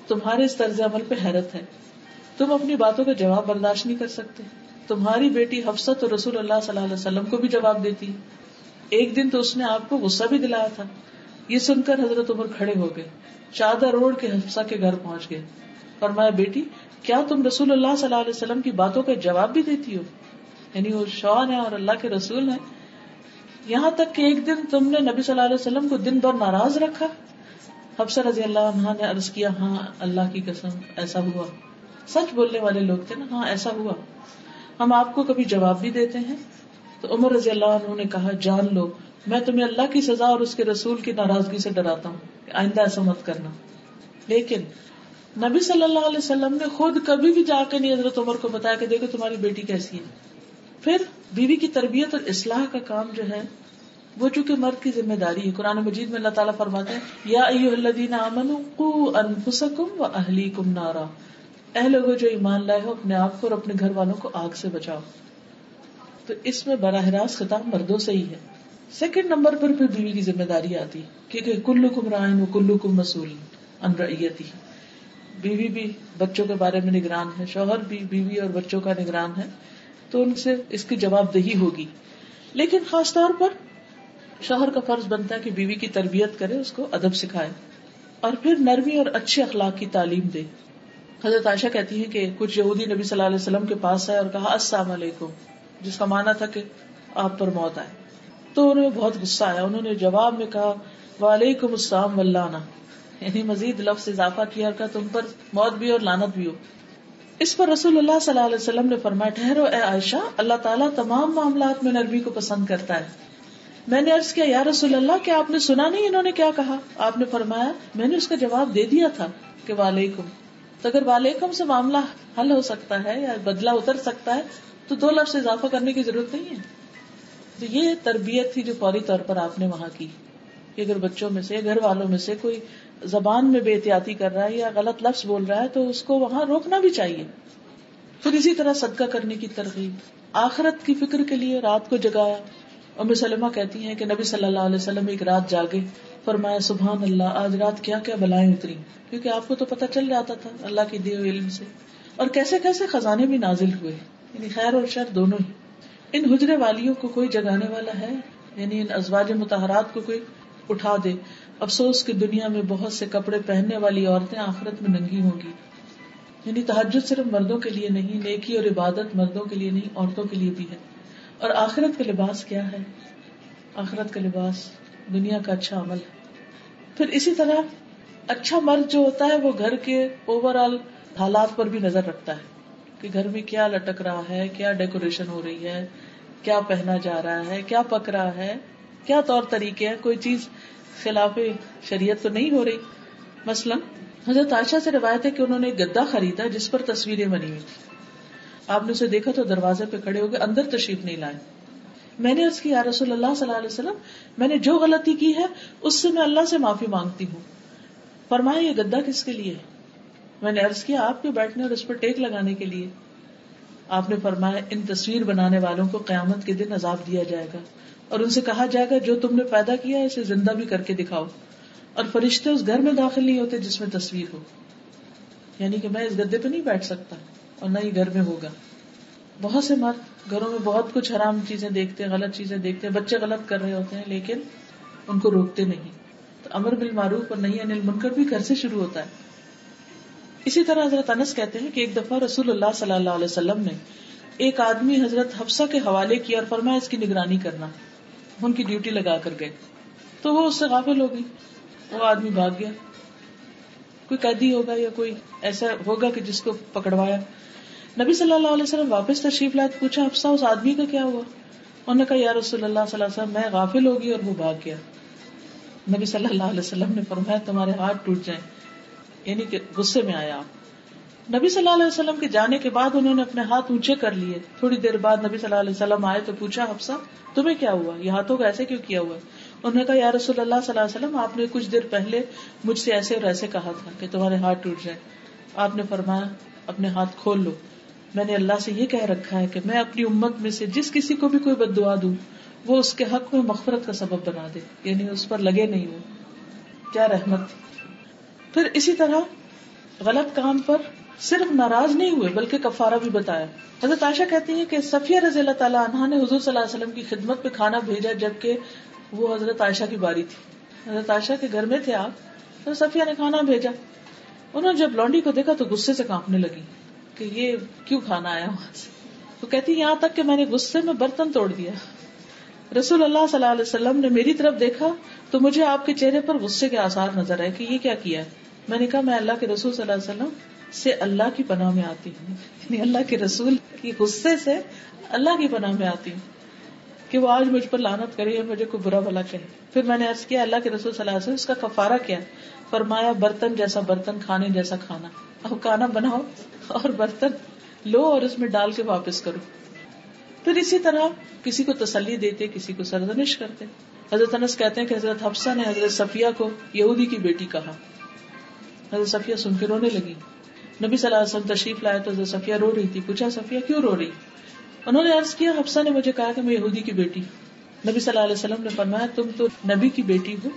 تمہارے اس طرز عمل پہ حیرت ہے۔ تم اپنی باتوں کا جواب برداشت نہیں کر سکتے۔ تمہاری بیٹی حفصت اور رسول اللہ صلی اللہ علیہ وسلم کو بھی جواب دیتی۔ ایک دن تو اس نے آپ کو غصہ بھی دلایا تھا۔ یہ سن کر حضرت عمر کھڑے ہو گئے۔ چادر روڈ کے حفصہ کے گھر پہنچ گئے۔ فرمایا، بیٹی، کیا تم رسول اللہ صلی اللہ علیہ وسلم کی باتوں کا جواب بھی دیتی ہو؟ یعنی وہ شوہر ہے اور اللہ کے رسول ہیں۔ یہاں تک کہ ایک دن تم نے نبی صلی اللہ علیہ وسلم کو دن بھر ناراض رکھا۔ حفصہ رضی اللہ عنہ نے عرض کیا ہاں اللہ کی قسم، ایسا ہوا۔ سچ بولنے والے لوگ تھے نا ہاں ایسا ہوا۔ ہم آپ کو کبھی جواب بھی دیتے ہیں۔ تو عمر رضی اللہ عنہ نے کہا، جان لو، میں تمہیں اللہ کی سزا اور اس کے رسول کی ناراضگی سے ڈراتا ہوں۔ آئندہ ایسا مت کرنا۔ لیکن نبی صلی اللہ علیہ وسلم نے خود کبھی بھی جا کے نہیں حضرت عمر کو بتایا کہ دیکھو تمہاری بیٹی کیسی ہے۔ پھر بیوی کی تربیت اور اصلاح کا کام جو ہے وہ چونکہ مرد کی ذمہ داری ہے۔ قرآن مجید میں اللہ تعالیٰ فرماتے ہیں، یا الذین انفسکم و اہلیکم نارا۔ اے لوگوں جو ایمان لائے ہو، اپنے آپ کو اور اپنے گھر والوں کو آگ سے بچاؤ۔ تو اس میں براہ راست خطاب مردوں سے ہی ہے۔ سیکنڈ نمبر پر پھر بیوی کی ذمہ داری آتی کیونکہ کلو کم رائن و کلو کم مسول انریتی بیوی بھی بچوں کے بارے میں نگران ہے، شوہر بھی بیوی اور بچوں کا نگران ہے، تو ان سے اس کی جواب دہی ہوگی۔ لیکن خاص طور پر شوہر کا فرض بنتا ہے کہ بیوی کی تربیت کرے، اس کو ادب سکھائے اور پھر نرمی اور اچھے اخلاق کی تعلیم دے۔ حضرت عائشہ کہتی ہے کہ کچھ یہودی نبی صلی اللہ علیہ وسلم کے پاس آئے اور کہا، السلام علیکم، جس کا مانا تھا کہ آپ پر موت آئے۔ تو انہیں بہت غصہ آیا، انہوں نے جواب میں کہا، وعلیکم السلام ولانا یعنی مزید لفظ اضافہ کیا کہا تم پر موت بھی اور لانت بھی ہو۔ اس پر رسول اللہ صلی اللہ علیہ وسلم نے فرمایا، ٹھہرو اے عائشہ، اللہ تعالیٰ تمام معاملات میں نرمی کو پسند کرتا ہے۔ میں نے عرض کیا، یا رسول اللہ، کیا آپ نے سنا نہیں انہوں نے کیا کہا؟ آپ نے فرمایا، میں نے اس کا جواب دے دیا تھا کہ وعلیکم۔ تو اگر والیکم سے معاملہ حل ہو سکتا ہے یا بدلا اتر سکتا ہے، تو دو لفظ اضافہ کرنے کی ضرورت نہیں ہے۔ تو یہ تربیت تھی جو فوری طور پر آپ نے وہاں کی۔ کہ اگر بچوں میں سے، گھر والوں میں سے کوئی زبان میں بے احتیاطی کر رہا ہے یا غلط لفظ بول رہا ہے، تو اس کو وہاں روکنا بھی چاہیے۔ پھر اسی طرح صدقہ کرنے کی ترغیب۔ آخرت کی فکر کے لیے رات کو جگایا۔ ام سلمہ کہتی ہیں کہ نبی صلی اللہ علیہ وسلم ایک رات جاگے، فرمایا، سبحان اللہ، آج رات کیا کیا بلائیں اتری؟ کیونکہ آپ کو تو پتا چل جاتا تھا اللہ کی دیو علم سے۔ اور کیسے کیسے خزانے بھی نازل ہوئے یعنی خیر اور شر دونوں ہی۔ ان حجرے والیوں کو کوئی جگانے والا ہے؟ یعنی ان ازواج متحرات کو کوئی اٹھا دے۔ افسوس کی دنیا میں بہت سے کپڑے پہننے والی عورتیں آخرت میں ننگی ہوں گی۔ یعنی تحجد صرف مردوں کے لیے نہیں، نیکی اور عبادت مردوں کے لیے نہیں، عورتوں کے لیے بھی ہے۔ اور آخرت کا لباس کیا ہے؟ آخرت کا لباس دنیا کا اچھا عمل ہے۔ پھر اسی طرح اچھا مرد جو ہوتا ہے وہ گھر کے اوور آل حالات پر بھی نظر رکھتا ہے کہ گھر میں کیا لٹک رہا ہے، کیا ڈیکوریشن ہو رہی ہے، کیا پہنا جا رہا ہے، کیا پک رہا ہے، کیا طور طریقے ہیں؟ کوئی چیز خلاف شریعت تو نہیں ہو رہی۔ مثلاً حضرت عائشہ سے روایت ہے کہ انہوں نے ایک گدا خریدا جس پر تصویریں بنی ہوئی۔ تھی آپ نے اسے دیکھا تو دروازے پہ کھڑے ہو گئے اندر تشریف نہیں لائے۔ میں نے کیا رسول اللہ صلی اللہ علیہ وسلم، میں نے جو غلطی کی ہے، اس سے میں اللہ سے معافی مانگتی ہوں۔ فرمایا، یہ گدا کس کے لیے میں نے ارض کیا، آپ کے بیٹھنے اور اس پر ٹیک لگانے کے لیے۔ آپ نے فرمایا، ان تصویر بنانے والوں کو قیامت کے دن عذاب دیا جائے گا۔ اور ان سے کہا جائے گا، جو تم نے پیدا کیا اسے زندہ بھی کر کے دکھاؤ۔ اور فرشتے اس گھر میں داخل نہیں ہوتے جس میں تصویر ہو۔ یعنی کہ میں اس گدے پہ نہیں بیٹھ سکتا۔ اور نہ ہی گھر میں ہوگا۔ بہت سے مرد گھروں میں بہت کچھ حرام چیزیں دیکھتے ہیں، غلط چیزیں دیکھتے ہیں، بچے غلط کر رہے ہوتے ہیں، لیکن ان کو روکتے نہیں۔ تو امر بل معروف اور نہیں انل منکر بھی گھر سے شروع ہوتا ہے۔ اسی طرح حضرت انس کہتے ہیں کہ ایک دفعہ رسول اللہ صلی اللہ علیہ وسلم نے ایک آدمی حضرت حفصہ کے حوالے کیا اور فرمایا اس کی نگرانی کرنا۔ ان کی ڈیوٹی لگا کر گئے۔ تو وہ اس سے غافل ہو گئی۔ وہ آدمی بھاگ گیا۔ کوئی قیدی ہوگا یا کوئی ایسا ہوگا کہ جس کو پکڑوایا۔ نبی صلی اللہ علیہ وسلم واپس تشریف لائے پوچھا افسا اس آدمی کا کیا ہوا؟ انہوں نے کہا، یا رسول اللہ صلی اللہ علیہ وسلم، میں غافل ہوگی اور وہ بھاگ گیا۔ نبی صلی اللہ علیہ وسلم نے فرمایا، تمہارے ہاتھ ٹوٹ جائیں۔ یعنی کہ غصے میں آیا آپ۔ نبی صلی اللہ علیہ وسلم کے جانے کے بعد انہوں نے اپنے ہاتھ اونچے کر لیے۔ تھوڑی دیر بعد نبی صلی اللہ علیہ وسلم آئے تو پوچھا حفصہ تمہیں کیا ہوا؟ یہ ہاتھوں کو ایسے کیوں کیا ہوا؟ انہوں نے کہا، یا رسول اللہ صلی اللہ علیہ وسلم، آپ نے کچھ دیر پہلے مجھ سے ایسے اور ایسے کہا تھا کہ تمہارے ہاتھ ٹوٹ جائے آپ نے فرمایا، اپنے ہاتھ کھول لو۔ میں نے اللہ سے یہ کہہ رکھا ہے کہ میں اپنی امت میں سے جس کسی کو بھی کوئی بد دعا دوں، وہ اس کے حق میں مغفرت کا سبب بنا دے یعنی اس پر لگے نہیں ہو کیا رحمت۔ پھر اسی طرح غلط کام پر صرف ناراض نہیں ہوئے، بلکہ کفارہ بھی بتایا۔ حضرت عائشہ کہتی ہے کہ صفیہ رضی اللہ تعالیٰ عنہ نے حضور صلی اللہ علیہ وسلم کی خدمت پہ کھانا بھیجا جبکہ وہ حضرت عائشہ کی باری تھی۔ حضرت عائشہ کے گھر میں تھے آپ، تو صفیہ نے کھانا بھیجا۔ انہوں نے جب لانڈی کو دیکھا تو غصے سے کانپنے لگی۔ کہ یہ کیوں کھانا آیا وہاں سے؟ تو کہتی یہاں تک کہ میں نے غصے میں برتن توڑ دیا۔ رسول اللہ صلی اللہ علیہ وسلم نے میری طرف دیکھا تو مجھے آپ کے چہرے پر غصے کے آثار نظر آئے کہ یہ کیا کیا ہے؟ میں نے کہا، میں اللہ کے رسول صلی اللہ علیہ وسلم سے اللہ کی پناہ میں آتی ہوں۔ یعنی اللہ کے رسول کی غصے سے اللہ کی پناہ میں آتی ہوں کہ وہ آج مجھ پر لانت کرے یا مجھے کوئی برا بلا کہے۔ پھر میں نے عرض کیا، اللہ کے رسول صلی اللہ علیہ وسلم، اس کا کفارہ کیا؟ فرمایا، برتن جیسا برتن، کھانے جیسا کھانا۔ اب کھانا بناؤ اور برتن لو اور اس میں ڈال کے واپس کرو۔ پھر اسی طرح کسی کو تسلی دیتے، کسی کو سرزنش کرتے۔ حضرت انس کہتے ہیں کہ حضرت حفصہ نے حضرت صفیہ کو یہودی کی بیٹی کہا۔ حضرت صفیہ سن کے رونے لگی نبی صلی اللہ علیہ وسلم تشریف لائے تو حضرت صفیہ رو رہی تھی۔ پوچھا، صفیہ کیوں رو رہی؟ انہوں نے عرض کیا، حفصہ نے مجھے کہا کہ میں یہودی کی بیٹی نبی صلی اللہ علیہ وسلم نے فرمایا، تم تو نبی کی بیٹی ہو،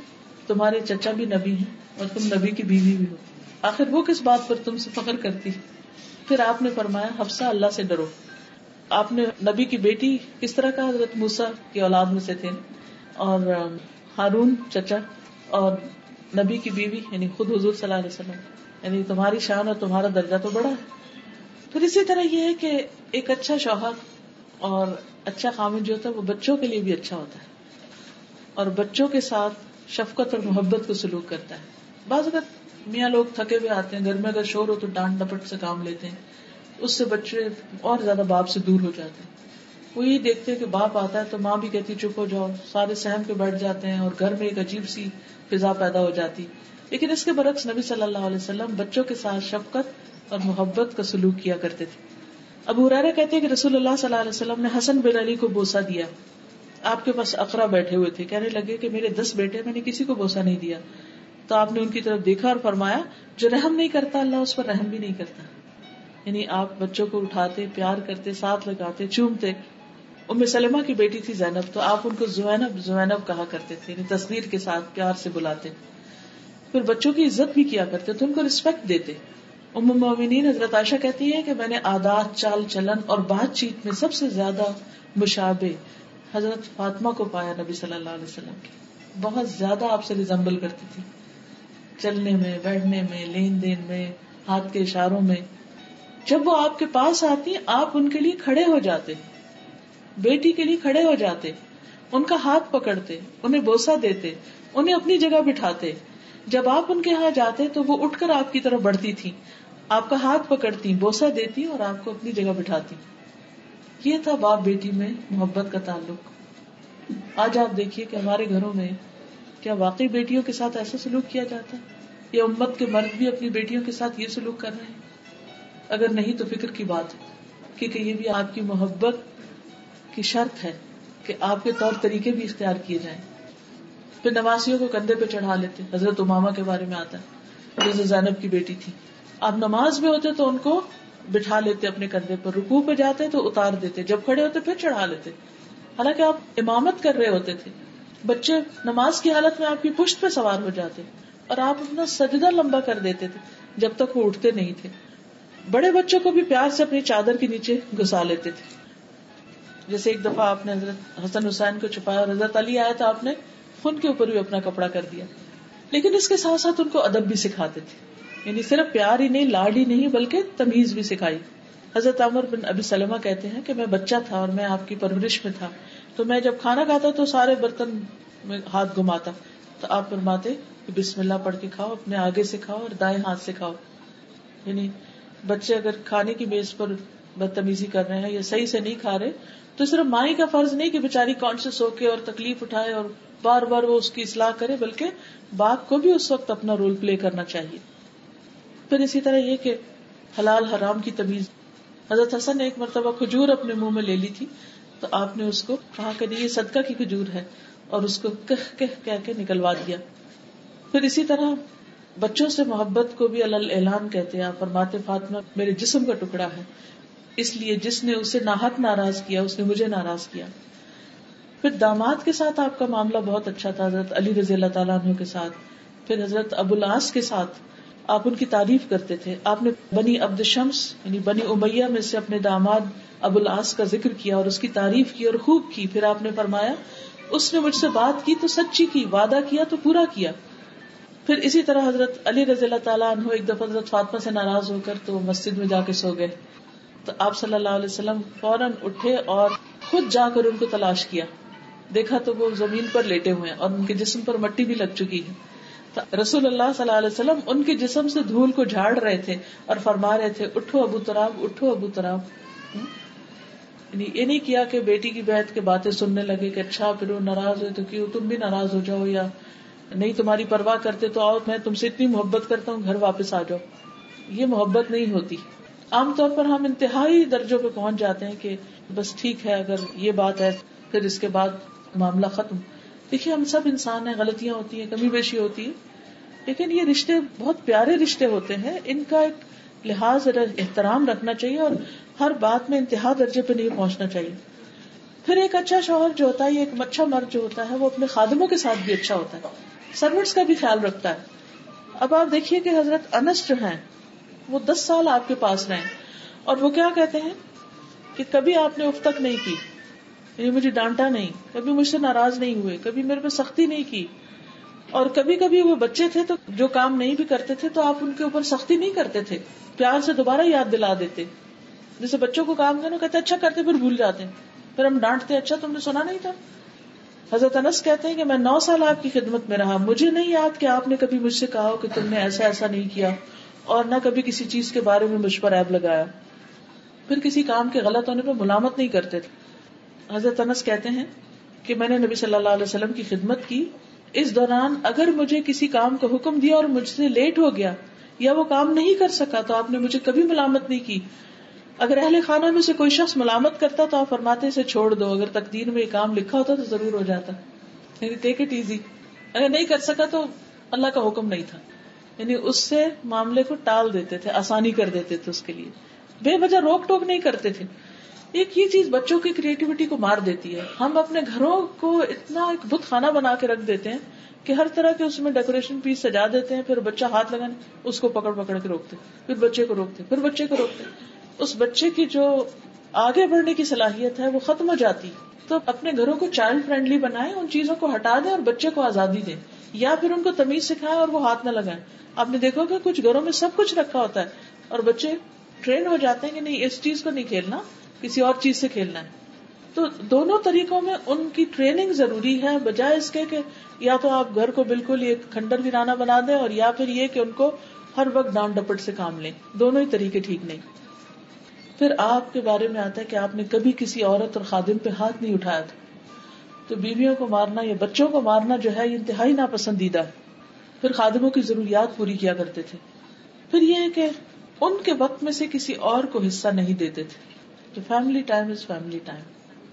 تمہارے چچا بھی نبی ہیں۔ اور تم نبی کی بیوی بھی ہو۔ آخر وہ کس بات پر تم سے فخر کرتی؟ پھر آپ نے فرمایا، حفصہ اللہ سے ڈرو۔ آپ نے نبی کی بیٹی کس طرح کا حضرت موسا کی اولاد میں سے تھے۔ اور ہارون چچا اور نبی کی بیوی یعنی خود حضور صلی اللہ علیہ وسلم۔ یعنی تمہاری شان اور تمہارا درجہ تو بڑا ہے۔ پھر اسی طرح یہ ہے کہ ایک اچھا شوہر اور اچھا خامد جو ہوتا ہے، وہ بچوں کے لیے بھی اچھا ہوتا ہے۔ اور بچوں کے ساتھ شفقت اور محبت کو سلوک کرتا ہے۔ بعض اگر میاں لوگ تھکے ہوئے آتے ہیں، گھر میں اگر شور ہو تو ڈانٹ ڈپٹ سے کام لیتے ہیں۔ اس سے بچے اور زیادہ باپ سے دور ہو جاتے ہیں۔ وہ یہ دیکھتے کہ باپ آتا ہے تو ماں بھی کہتی چپ ہو جاؤ۔ سارے سہم کے بیٹھ جاتے ہیں اور گھر میں ایک عجیب سی فضا پیدا ہو جاتی۔ لیکن اس کے برعکس نبی صلی اللہ علیہ وسلم بچوں کے ساتھ شفقت اور محبت کا سلوک کیا کرتے تھے۔ ابو ریرا کہتے کہ رسول اللہ صلی اللہ علیہ وسلم نے حسن بن علی کو بوسا دیا۔ آپ کے پاس اقرا بیٹھے ہوئے تھے۔ کہنے لگے کہ میرے دس بیٹے میں نے کسی کو بوسا نہیں دیا۔ تو آپ نے ان کی طرف دیکھا اور فرمایا، جو رحم نہیں کرتا، اللہ اس پر رحم بھی نہیں کرتا۔ یعنی آپ بچوں کو اٹھاتے، پیار کرتے، ساتھ لگاتے، چومتے۔ ام سلمہ کی بیٹی تھی زینب، تو آپ ان کو زوینب زوینب کہا کرتے تھے یعنی تصویر کے ساتھ پیار سے بلاتے۔ پھر بچوں کی عزت بھی کیا کرتے، تو ان کو ریسپیکٹ دیتے۔ ام مومنین حضرت عائشہ کہتی ہے کہ میں نے عادات، چال چلن اور بات چیت میں سب سے زیادہ مشابے حضرت فاطمہ کو پایا نبی صلی اللہ علیہ وسلم کی۔ بہت زیادہ آپ سے ریزمبل کرتی تھی۔ چلنے میں، بیٹھنے میں، لین دین میں، ہاتھ کے اشاروں میں، جب وہ آپ کے پاس آتی، آپ ان کے لیے کھڑے ہو جاتے، بیٹی کے لیے کھڑے ہو جاتے، ان کا ہاتھ پکڑتے، انہیں بوسا دیتے، انہیں اپنی جگہ بٹھاتے، جب آپ ان کے یہاں جاتے تو وہ اٹھ کر آپ کی طرف بڑھتی تھی آپ کا ہاتھ پکڑتی بوسا دیتی اور آپ کو اپنی جگہ بٹھاتی۔ یہ تھا باپ بیٹی میں محبت کا تعلق۔ آج آپ دیکھیے کہ ہمارے گھروں میں کیا واقعی بیٹیوں کے ساتھ ایسا سلوک کیا جاتا ہے؟ یا امت کے مرد بھی اپنی بیٹیوں کے ساتھ یہ سلوک کر رہے ہیں۔ اگر نہیں تو فکر کی بات ہے، کیونکہ یہ بھی آپ کی محبت کی شرط ہے کہ آپ کے طور طریقے بھی اختیار کیے جائیں۔ پھر نمازیوں کو کندھے پہ چڑھا لیتے۔ حضرت اماما کے بارے میں آتا ہے۔ جیسے زینب کی بیٹی تھی۔ آپ نماز میں ہوتے تو ان کو بٹھا لیتے اپنے کندھے پر رکو پہ جاتے تو اتار دیتے۔ جب کھڑے ہوتے پھر چڑھا لیتے۔ حالانکہ آپ امامت کر رہے ہوتے تھے۔ بچے نماز کی حالت میں آپ کی پشت پہ سوار ہو جاتے اور آپ اپنا سجدہ لمبا کر دیتے تھے جب تک وہ اٹھتے نہیں تھے۔ بڑے بچوں کو بھی پیار سے اپنی چادر کے نیچے گسا لیتے تھے۔ جیسے ایک دفعہ آپ نے حضرت حسن حسین کو چھپایا اور حضرت علی آیا تو آپ نے خون کے اوپر بھی اپنا کپڑا کر دیا۔ لیکن اس کے ساتھ ساتھ ان کو ادب بھی سکھاتے تھے۔ یعنی صرف پیار ہی نہیں، لاڈ ہی نہیں، بلکہ تمیز بھی سکھائی۔ حضرت عمر بن ابی سلمہ کہتے ہیں کہ میں بچہ تھا اور میں آپ کی پرورش میں تھا۔ تو میں جب کھانا کھاتا تو سارے برتن میں ہاتھ گھماتا تو آپ فرماتے کہ بسم اللہ پڑھ کے کھاؤ، اپنے آگے سے کھاؤ اور دائیں ہاتھ سے کھاؤ۔ یعنی بچے اگر کھانے کی میز پر بدتمیزی کر رہے ہیں یا صحیح سے نہیں کھا رہے، تو صرف مائی کا فرض نہیں کہ بےچاری کانشیس ہو کے اور تکلیف اٹھائے اور بار بار وہ اس کی اصلاح کرے، بلکہ باپ کو بھی اس وقت اپنا رول پلے کرنا چاہیے۔ پھر اسی طرح یہ کہ حلال حرام کی تمیز۔ حضرت حسن نے ایک مرتبہ کھجور اپنے منہ میں لے لی تھی۔ تو آپ نے اس کو کہا کہ یہ صدقہ کی کھجور ہے اور اس کو کہہ کہہ کہہ کے نکلوا دیا۔ پھر اسی طرح بچوں سے محبت کو بھی اعلان کہتے ہیں۔ آپ فرماتے فاطمہ، میرے جسم کا ٹکڑا ہے۔ اس لیے جس نے اسے ناحق ناراض کیا، اس نے مجھے ناراض کیا۔ پھر داماد کے ساتھ آپ کا معاملہ بہت اچھا تھا، حضرت علی رضی اللہ تعالیٰ عنہ کے ساتھ۔ پھر حضرت ابو العاص کے ساتھ آپ ان کی تعریف کرتے تھے۔ آپ نے بنی عبد شمس یعنی بنی امیہ میں سے اپنے داماد ابو العاص کا ذکر کیا اور اس کی تعریف کی اور خوب کی۔ پھر آپ نے فرمایا، اس نے مجھ سے بات کی تو سچی کی، وعدہ کیا تو پورا کیا۔ پھر اسی طرح حضرت علی رضی اللہ تعالیٰ عنہ ایک دفعہ حضرت فاطمہ سے ناراض ہو کر تو مسجد میں جا کے سو گئے۔ تو آپ صلی اللہ علیہ وسلم فوراً اٹھے اور خود جا کر ان کو تلاش کیا۔ دیکھا تو وہ زمین پر لیٹے ہوئے اور ان کے جسم پر مٹی بھی لگ چکی ہے۔ رسول اللہ صلی اللہ علیہ وسلم ان کے جسم سے دھول کو جھاڑ رہے تھے اور فرما رہے تھے، اٹھو ابو تراب، اٹھو ابو تراب۔ یعنی یہ نہیں کیا کہ بیٹی کی بیٹھ کے باتیں سننے لگے کہ اچھا پھر وہ ناراض ہوئے تو کیوں؟ تم بھی ناراض ہو جاؤ یا نہیں، تمہاری پرواہ کرتے تو آؤ، میں تم سے اتنی محبت کرتا ہوں، گھر واپس آ جاؤ۔ یہ محبت نہیں ہوتی۔ عام طور پر ہم انتہائی درجوں پہ پہنچ جاتے ہیں کہ بس ٹھیک ہے، اگر یہ بات ہے، پھر اس کے بعد معاملہ ختم۔ دیکھیے، ہم سب انسان ہیں، غلطیاں ہوتی ہیں، کمی بیشی ہوتی ہے لیکن یہ رشتے بہت پیارے رشتے ہوتے ہیں۔ ان کا ایک لحاظ احترام رکھنا چاہیے اور ہر بات میں انتہا درجے پہ نہیں پہنچنا چاہیے۔ پھر ایک اچھا شوہر جو ہوتا ہے ایک اچھا مرد جو ہوتا ہے، وہ اپنے خادموں کے ساتھ بھی اچھا ہوتا ہے۔ سروٹس کا بھی خیال رکھتا ہے۔ اب آپ دیکھیے کہ حضرت انس جو ہیں، وہ دس سال آپ کے پاس رہے اور وہ کیا کہتے ہیں کہ کبھی آپ نے اف تک نہیں کی۔ یعنی مجھے ڈانٹا نہیں، کبھی مجھ سے ناراض نہیں ہوئے، کبھی میرے پہ سختی نہیں کی۔ اور کبھی کبھی وہ بچے تھے تو جو کام نہیں بھی کرتے تھے تو آپ ان کے اوپر سختی نہیں کرتے تھے، پیار سے دوبارہ یاد دلا دیتے۔ جیسے بچوں کو کام کرنا، کہتے اچھا کرتے، پھر بھول جاتے۔ پھر ہم ڈانٹتے اچھا تم نے سنا نہیں تھا۔ حضرت انس کہتے ہیں کہ میں نو سال آپ کی خدمت میں رہا، مجھے نہیں یاد کہ آپ نے کبھی مجھ سے کہا کہ تم نے ایسا ایسا نہیں کیا۔ اور نہ کبھی کسی چیز کے بارے میں مجھ پر ایب لگایا۔ پھر کسی کام کے غلط ہونے پہ ملامت نہیں کرتے تھے۔ حضرت انس کہتے ہیں کہ میں نے نبی صلی اللہ علیہ وسلم کی خدمت کی۔ اس دوران اگر مجھے کسی کام کا حکم دیا اور مجھ سے لیٹ ہو گیا یا وہ کام نہیں کر سکا تو آپ نے مجھے کبھی ملامت نہیں کی۔ اگر اہل خانہ میں سے کوئی شخص ملامت کرتا تو آپ فرماتے سے چھوڑ دو، اگر تقدیر میں یہ کام لکھا ہوتا تو ضرور ہو جاتا۔ ٹیک اٹ ایزی اگر نہیں کر سکا تو اللہ کا حکم نہیں تھا۔ یعنی اس سے معاملے کو ٹال دیتے تھے، آسانی کر دیتے تھے اس کے لیے۔ بے وجہ روک ٹوک نہیں کرتے تھے۔ ایک یہ چیز بچوں کی کریٹیوٹی کو مار دیتی ہے۔ ہم اپنے گھروں کو اتنا ایک بت خانہ بنا کے رکھ دیتے ہیں کہ ہر طرح کے اس میں ڈیکوریشن پیس سجا دیتے ہیں، پھر بچہ ہاتھ لگانے اس کو پکڑ پکڑ کے روکتے پھر بچے کو روکتے پھر بچے کو روکتے اس بچے کی جو آگے بڑھنے کی صلاحیت ہے، وہ ختم ہو جاتی۔ تو اپنے گھروں کو چائلڈ فرینڈلی بنائے ان چیزوں کو ہٹا دیں اور بچے کو آزادی دیں۔ یا پھر ان کو تمیز سکھائے اور وہ ہاتھ نہ لگائیں۔ آپ نے دیکھو کہ کچھ گھروں میں سب کچھ رکھا ہوتا ہے اور بچے ٹرین ہو جاتے ہیں کہ نہیں، اس چیز کو نہیں کھیلنا۔ کسی اور چیز سے کھیلنا ہے۔ تو دونوں طریقوں میں ان کی ٹریننگ ضروری ہے، بجائے اس کے کہ یا تو آپ گھر کو بالکل ایک کھنڈر ویرانہ بنا دیں اور یا پھر یہ کہ ان کو ہر وقت ڈانٹ ڈپٹ سے کام لیں۔ دونوں ہی طریقے ٹھیک نہیں۔ پھر آپ کے بارے میں آتا ہے کہ آپ نے کبھی کسی عورت اور خادم پہ ہاتھ نہیں اٹھایا تھا۔ تو بیویوں کو مارنا یا بچوں کو مارنا جو ہے، یہ انتہائی ناپسندیدہ ہے۔ پھر خادموں کی ضروریات پوری کیا کرتے تھے۔ پھر یہ ہے کہ ان کے وقت میں سے کسی اور کو حصہ نہیں دیتے تھے۔ Family time is family time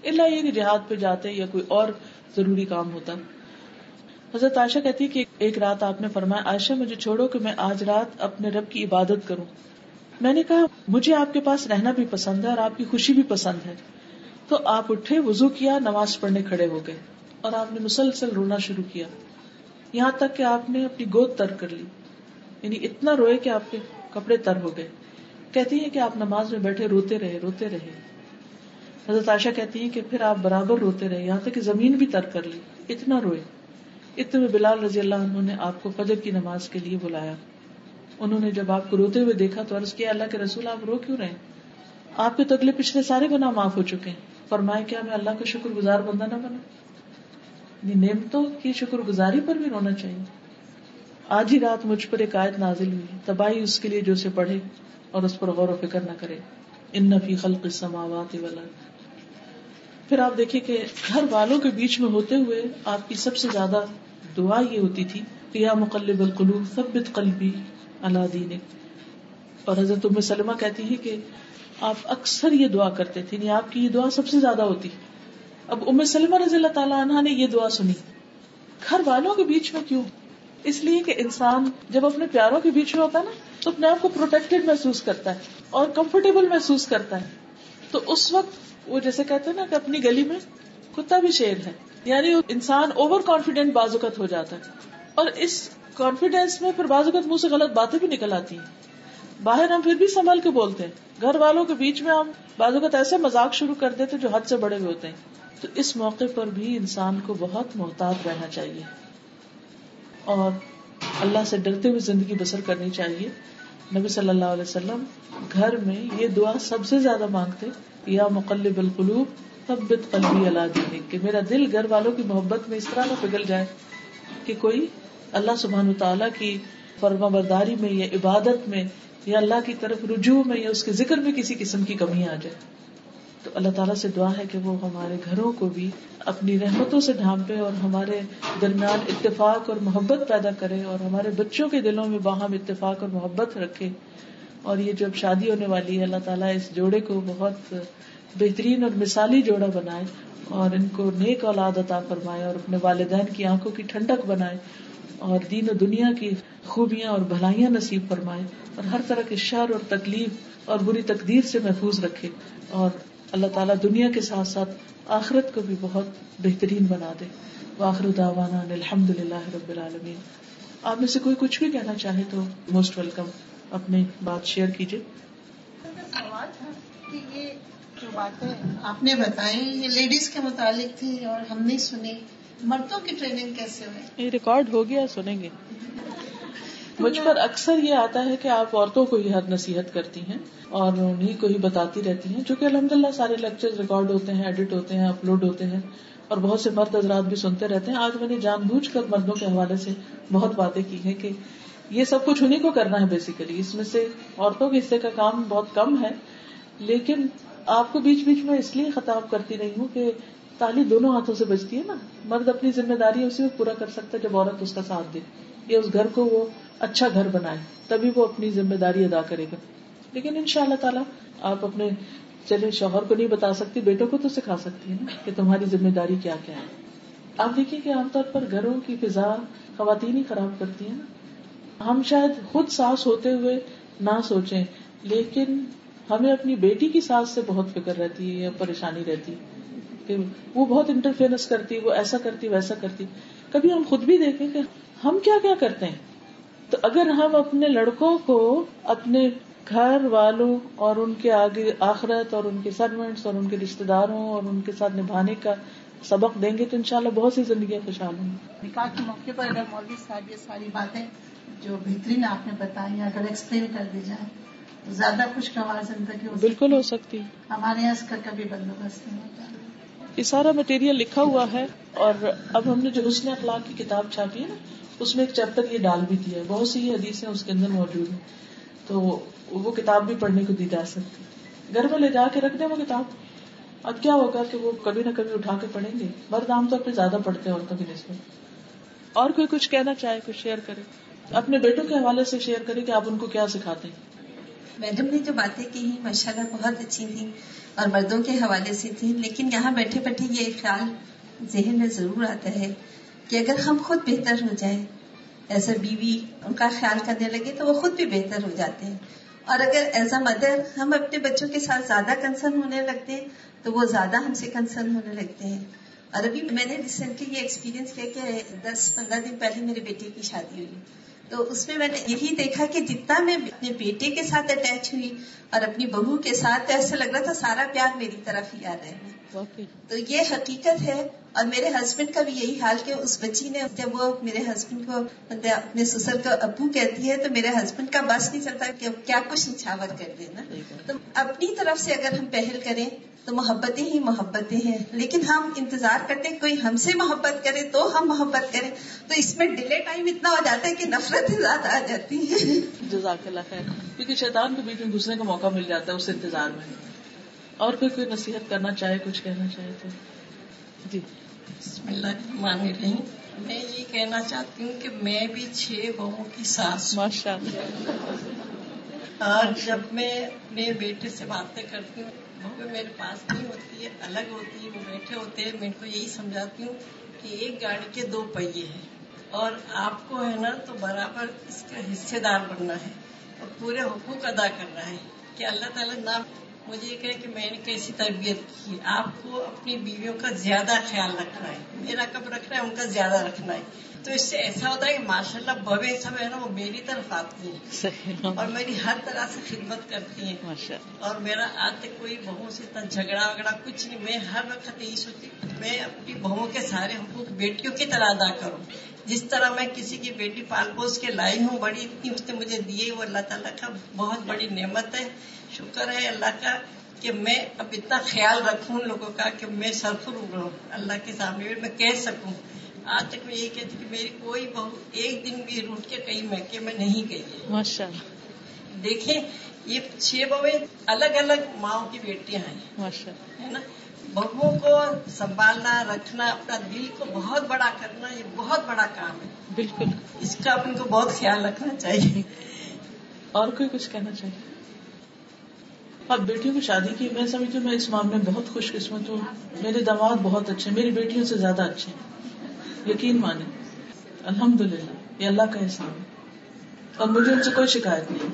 اللہ یہ کہ جہاد پہ جاتے یا کوئی اور ضروری کام ہوتا. حضرت عائشہ کہتی کہ ایک رات آپ نے فرمایا، عائشہ مجھے چھوڑو کہ میں آج رات اپنے رب کی عبادت کروں. میں نے کہا، مجھے آپ کے پاس رہنا بھی پسند ہے اور آپ کی خوشی بھی پسند ہے. تو آپ اٹھے وزو کیا، نماز پڑھنے کھڑے ہو گئے اور آپ نے مسلسل رونا شروع کیا. یہاں تک کہ آپ نے اپنی گود تر کر لی. یعنی اتنا روئے کہ آپ کے کپڑے تر ہو گئے. کہتی ہیں کہ آپ نماز میں بیٹھے روتے رہے روتے رہے۔ حضرت عائشہ کہتی ہیں کہ پھر آپ برابر روتے رہے، یہاں تک کہ زمین بھی تر کر لی۔ اتنا روئے۔ اتنے میں بلال رضی اللہ عنہ نے آپ کو فجر کی نماز کے لیے بلایا۔ انہوں نے جب آپ کو روتے ہوئے دیکھا تو عرض کیا، اللہ کے رسول، آپ رو کیوں رہے آپ کے تو اگلے پچھلے سارے گناہ معاف ہو چکے ہیں۔ فرمائے کیا میں اللہ کا شکر گزار بندہ نہ بنا یعنی نعمتوں کی شکر گزاری پر بھی رونا چاہیے۔ آج ہی رات مجھ پر ایک آیت نازل ہوئی، تباہی اس کے لیے جو اسے پڑھے۔ اور اس پر غور و فکر نہ کرے۔ ان نفی خلق السماوات والارض۔ پھر آپ دیکھیں کہ گھر والوں کے بیچ میں ہوتے ہوئے آپ کی سب سے زیادہ دعا یہ ہوتی تھی کہ یا مقلب القلوب ثبت قلبی اللہ دین اور حضرت ام سلمہ کہتی ہے کہ آپ اکثر یہ دعا کرتے تھے یعنی آپ کی یہ دعا سب سے زیادہ ہوتی۔ اب ام سلمہ رضی اللہ تعالیٰ عنہ نے یہ دعا سنی۔ گھر والوں کے بیچ میں کیوں؟ اس لیے کہ انسان جب اپنے پیاروں کے بیچ میں ہوتا ہے نا تو اپنے آپ کو پروٹیکٹڈ محسوس کرتا ہے اور کمفرٹیبل محسوس کرتا ہے۔ تو اس وقت وہ جیسے کہتے ہیں نا کہ اپنی گلی میں کتا بھی شیر ہے۔ یعنی انسان اوور کانفیڈینٹ بازوقت ہو جاتا ہے۔ اور اس کانفیڈینس میں پھر بازوقت منہ سے غلط باتیں بھی نکل آتی ہیں۔ باہر ہم پھر بھی سنبھل کے بولتے ہیں۔ گھر والوں کے بیچ میں ہم بازوقت ایسے مزاق شروع کر دیتے جو حد سے بڑے ہوئے ہوتے ہیں۔ تو اس موقع پر بھی انسان کو بہت محتاط رہنا چاہیے۔ اور اللہ سے ڈرتے ہوئے زندگی بسر کرنی چاہیے۔ نبی صلی اللہ علیہ وسلم گھر میں یہ دعا سب سے زیادہ مانگتے، یا مقلب القلوب ثبت قلبی اللہ دینی کہ میرا دل گھر والوں کی محبت میں اس طرح نہ پگل جائے کہ کوئی اللہ سبحان تعالیٰ کی فرما برداری میں یا عبادت میں یا اللہ کی طرف رجوع میں یا اس کے ذکر میں کسی قسم کی کمی آ جائے۔ تو اللہ تعالیٰ سے دعا ہے کہ وہ ہمارے گھروں کو بھی اپنی رحمتوں سے ڈھانپے اور ہمارے درمیان اتفاق اور محبت پیدا کرے اور ہمارے بچوں کے دلوں میں باہم اتفاق اور محبت رکھے اور یہ جب شادی ہونے والی ہے، اللہ تعالیٰ اس جوڑے کو بہت بہترین اور مثالی جوڑا بنائے اور ان کو نیک اولاد عطا فرمائے اور اپنے والدین کی آنکھوں کی ٹھنڈک بنائے اور دین و دنیا کی خوبیاں اور بھلائیاں نصیب فرمائے اور ہر طرح کے شر اور تکلیف اور بری تقدیر سے محفوظ رکھے اور اللہ تعالیٰ دنیا کے ساتھ ساتھ آخرت کو بھی بہت بہترین بنا دے۔ واخر داوانا الحمد للہ رب العالمین۔ آپ میں سے کوئی کچھ بھی کہنا چاہے تو موسٹ ویلکم اپنی بات شیئر کیجیے۔ سوال تھا کہ یہ جو باتیں آپ نے بتائی یہ لیڈیز کے متعلق تھی اور ہم نے سنی۔ مردوں کی ٹریننگ کیسے ہوئی؟ یہ ریکارڈ ہو گیا سنیں گے۔ مجھ پر اکثر یہ آتا ہے کہ آپ عورتوں کو ہی ہر نصیحت کرتی ہیں اور انہیں کو ہی بتاتی رہتی ہیں، چونکہ الحمد للہ سارے لیکچر ریکارڈ ہوتے ہیں ایڈٹ ہوتے ہیں اپلوڈ ہوتے ہیں اور بہت سے مرد حضرات بھی سنتے رہتے ہیں۔ آج میں نے جان بوجھ کر مردوں کے حوالے سے بہت باتیں کی ہیں کہ یہ سب کچھ انہیں کو کرنا ہے بیسیکلی اس میں سے عورتوں کے حصے کا کام بہت کم ہے، لیکن آپ کو بیچ بیچ میں اس لیے خطاب کرتی رہی ہوں کہ تالی دونوں ہاتھوں سے بچتی ہے نا۔ مرد اپنی ذمہ داری اسی میں پورا کر سکتا ہے جب عورت اس کا ساتھ دے۔ یا اس گھر کو وہ اچھا گھر بنائے، تبھی وہ اپنی ذمہ داری ادا کرے گا۔ لیکن ان شاء اللہ تعالیٰ آپ اپنے چلے شوہر کو نہیں بتا سکتی، بیٹوں کو تو سکھا سکتی ہے نا کہ تمہاری ذمہ داری کیا کیا ہے۔ آپ دیکھیے کہ عام طور پر گھروں کی فضا خواتین ہی خراب کرتی ہیں نا۔ ہم شاید خود ساس ہوتے ہوئے نہ سوچیں، لیکن ہمیں اپنی بیٹی کی ساس سے بہت فکر رہتی ہے یا پریشانی رہتی کہ وہ بہت انٹرفیئرنس کرتی، وہ ایسا کرتی، ویسا کرتی۔ کبھی ہم خود بھی دیکھیں کہ ہم کیا کیا کرتے ہیں؟ تو اگر ہم اپنے لڑکوں کو اپنے گھر والوں اور ان کے آگے آخرت اور ان کے سروینٹس اور ان کے رشتے داروں اور ان کے ساتھ نبھانے کا سبق دیں گے تو انشاءاللہ بہت سی زندگیاں خوشحال ہوں گی۔ نکاح کے موقع پر اگر مولوی صاحب یہ ساری باتیں جو بہترین آپ نے بتائی اگر ایکسپلین کر دی جائے زیادہ خوشگوار زندگی بالکل ہو سکتی ہمارے یہاں اس کا کبھی بندوبست نہیں ہوتا۔ یہ سارا مٹیریل لکھا ہوا ہے اور اب ہم نے جو حسن اخلاق کی کتاب چھاپی ہے نا، اس میں ایک چیپٹر یہ ڈال بھی دیا ہے۔ بہت سی حدیث اس کے اندر موجود ہیں۔ تو وہ کتاب بھی پڑھنے کو دی جا سکتی۔ گھر میں لے جا کے رکھ دیں وہ کتاب۔ اب کیا ہوگا کہ وہ کبھی نہ کبھی اٹھا کے پڑھیں گے۔ مرد عام طور پہ زیادہ پڑھتے ہیں اور کبھی نسبت۔ اور کوئی کچھ کہنا چاہے، کچھ شیئر کرے۔ اپنے بیٹوں کے حوالے سے شیئر کرے کہ آپ ان کو کیا سکھاتے ہیں۔ میڈم نے جو باتیں کی ماشاء اللہ بہت اچھی تھی اور مردوں کے حوالے سے تھی لیکن یہاں بیٹھے بیٹھے یہ خیال ذہن میں ضرور آتا ہے کہ اگر ہم خود بہتر ہو جائیں، ایز اے بیوی ان کا خیال کرنے لگے تو وہ خود بھی بہتر ہو جاتے ہیں۔ اور اگر ایز اے مدر ہم اپنے بچوں کے ساتھ زیادہ کنسرن ہونے لگتے ہیں تو وہ زیادہ ہم سے کنسرن ہونے لگتے ہیں۔ اور ابھی میں نے ریسنٹلی یہ ایکسپیرینس کیا کہ دس پندرہ دن پہلے میرے بیٹے کی شادی ہوئی۔ تو اس میں میں نے یہی دیکھا کہ جتنا میں اپنے بیٹے کے ساتھ اٹیچ ہوئی اور اپنی بہو کے ساتھ ایسا لگ رہا تھا سارا پیار میری طرف ہی آ رہا ہے۔ تو یہ حقیقت ہے اور میرے ہسبینڈ کا بھی یہی حال کہ اس بچی نے جب وہ میرے ہسبینڈ کو اپنے سسر کو ابو کہتی ہے تو میرے ہسبینڈ کا بس نہیں چلتا کہ کیا کچھ نچھاور کر دینا تو اپنی طرف سے اگر ہم پہل کریں تو محبتیں ہی محبتیں ہیں۔ لیکن ہم انتظار کرتے ہیں کوئی ہم سے محبت کرے تو ہم محبت کریں۔ تو اس میں ڈیلے ٹائم اتنا ہو جاتا ہے کہ نفرت زیادہ آ جاتی ہے۔ جزاک اللہ خیر۔ کیونکہ شیطان کے بیچ میں گھسنے کا موقع مل جاتا ہے اس انتظار میں۔ اور کوئی کوئی نصیحت کرنا چاہے کچھ کہنا چاہے تو۔ جی۔ بسم اللہ الرحمن الرحیم۔ میں یہ کہنا چاہتی ہوں کہ میں بھی چھ بہوں کی ساس ماشاء اللہ اور جب میں اپنے بیٹے سے باتیں کرتی ہوں بہو میرے پاس نہیں ہوتی ہے الگ ہوتی ہے وہ بیٹھے ہوتے ہیں۔ میں ان کو یہی سمجھاتی ہوں کہ ایک گاڑی کے دو پہیے ہیں۔ اور آپ کو ہے نا تو برابر اس کا حصے دار بننا ہے اور پورے حقوق ادا کرنا ہے کہ اللہ تعالیٰ نہ مجھے یہ کہ میں نے کیسی تربیت کی؟ آپ کو اپنی بیویوں کا زیادہ خیال رکھنا ہے۔ میرا کب رکھنا ہے؟ ان کا زیادہ رکھنا ہے۔ تو اس سے ایسا ہوتا ہے کہ ماشاء اللہ بوے سب ہے نا وہ میری طرف آتی ہیں۔ اور میری ہر طرح سے خدمت کرتی ہیں۔ اور میرا آج تک کوئی بہو سے اتنا جھگڑا وگڑا کچھ نہیں۔ میں ہر وقت یہی سوچتی میں اپنی بہو کے سارے حقوق بیٹیوں کی طرح ادا کروں۔ جس طرح میں کسی کی بیٹی پال پوس کے لائی ہوں بڑی اتنی اس نے مجھے دیے وہ اللہ تعالیٰ کا بہت بڑی نعمت ہے۔ شکر ہے اللہ کا کہ میں اب اتنا خیال رکھوں لوگوں کا کہ میں سرفر رہوں اللہ کے سامنے میں کہہ سکوں۔ آج تک میں یہی کہتی کہ میری کوئی بہو ایک دن بھی روٹ کے کہیں کہ میں نہیں گئی ماشاء دیکھیں یہ چھ بہویں الگ الگ ماؤں کی بیٹیاں ہیں۔ ہے نا؟ بہوؤں کو سنبھالنا رکھنا اپنا دل کو بہت بڑا کرنا یہ بہت بڑا کام ہے۔ بالکل۔ اس کا اپن کو بہت خیال رکھنا چاہیے۔ اور کوئی کچھ کہنا چاہیے؟ اب بیٹیوں کی شادی کی، میں سمجھتی ہوں میں اس معاملے میں بہت خوش قسمت ہوں۔ میرے دماد بہت اچھے میری بیٹیوں سے زیادہ اچھے ہیں۔ یقین مانے الحمد للہ یہ اللہ کا احسان ہے۔ اور مجھے ان سے کوئی شکایت نہیں۔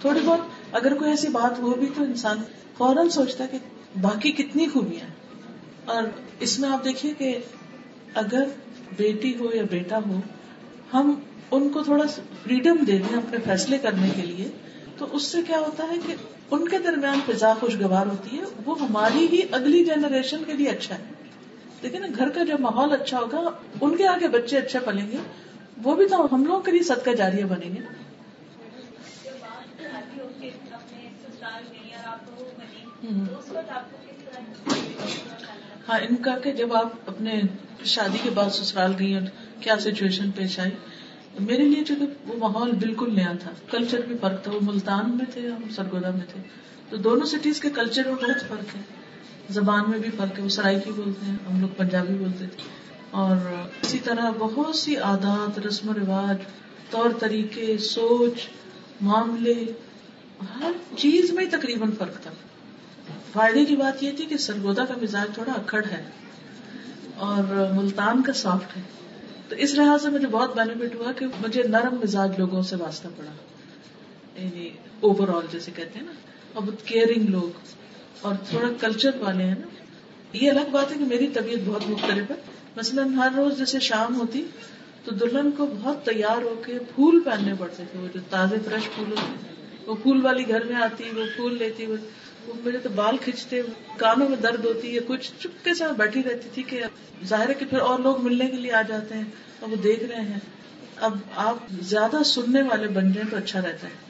تھوڑی بہت اگر کوئی ایسی بات ہو بھی تو انسان فوراً سوچتا ہے کہ باقی کتنی خوبیاں اور اس میں آپ دیکھیے کہ اگر بیٹی ہو یا بیٹا ہو، ہم ان کو تھوڑا فریڈم دے دیں اپنے فیصلے کرنے کے لیے، تو اس سے کیا ہوتا ہے کہ ان کے درمیان فضا خوشگوار ہوتی ہے، وہ ہماری ہی اگلی جنریشن کے لیے اچھا ہے۔ لیکن گھر کا جو ماحول اچھا ہوگا، ان کے آگے بچے اچھے پلیں گے، وہ بھی تو ہم لوگوں کے لیے صدقہ جاریہ بنیں گے ہاں ان کا کہ جب آپ اپنے شادی کے بعد سسرال گئی اور کیا سچویشن پیش آئی؟ میرے لیے جو وہ ماحول بالکل نیا تھا۔ کلچر بھی فرق تھا۔ وہ ملتان میں تھے ہم سرگودا میں تھے۔ تو دونوں سٹیز کے کلچر میں بہت فرق ہے۔ زبان میں بھی فرق ہے۔ وہ سرائکی بولتے ہیں، ہم لوگ پنجابی بولتے تھے۔ اور اسی طرح بہت سی عادات، رسم و رواج، طور طریقے، سوچ، معاملے، ہر چیز میں تقریباً فرق تھا۔ فائدے کی بات یہ تھی کہ سرگودا کا مزاج تھوڑا اکڑ ہے اور ملتان کا سافٹ ہے۔ تو اس لحاظ سے مجھے بہت بینیفٹ ہوا کہ مجھے نرم مزاج لوگوں سے واسطہ پڑا۔ یعنی اوور آل جیسے کہتے ہیں نا اور بہت کیئرنگ لوگ اور تھوڑا کلچر والے ہیں نا۔ یہ الگ بات ہے کہ میری طبیعت بہت مختلف ہے۔ مثلاً ہر روز جیسے شام ہوتی تو دلہن کو بہت تیار ہو کے پھول پہننے پڑتے تھے۔ وہ جو تازے فریش پھول ہوتے وہ پھول والی گھر میں آتی، وہ پھول لیتی، وہ میرے تو بال کھینچتے، کانوں میں درد ہوتی ہے کچھ چپکے سے بیٹھی رہتی تھی کہ ظاہر ہے کہ پھر اور لوگ ملنے کے لیے آ جاتے ہیں اور وہ دیکھ رہے ہیں۔ اب آپ زیادہ سننے والے بن جائیں تو اچھا رہتا ہے۔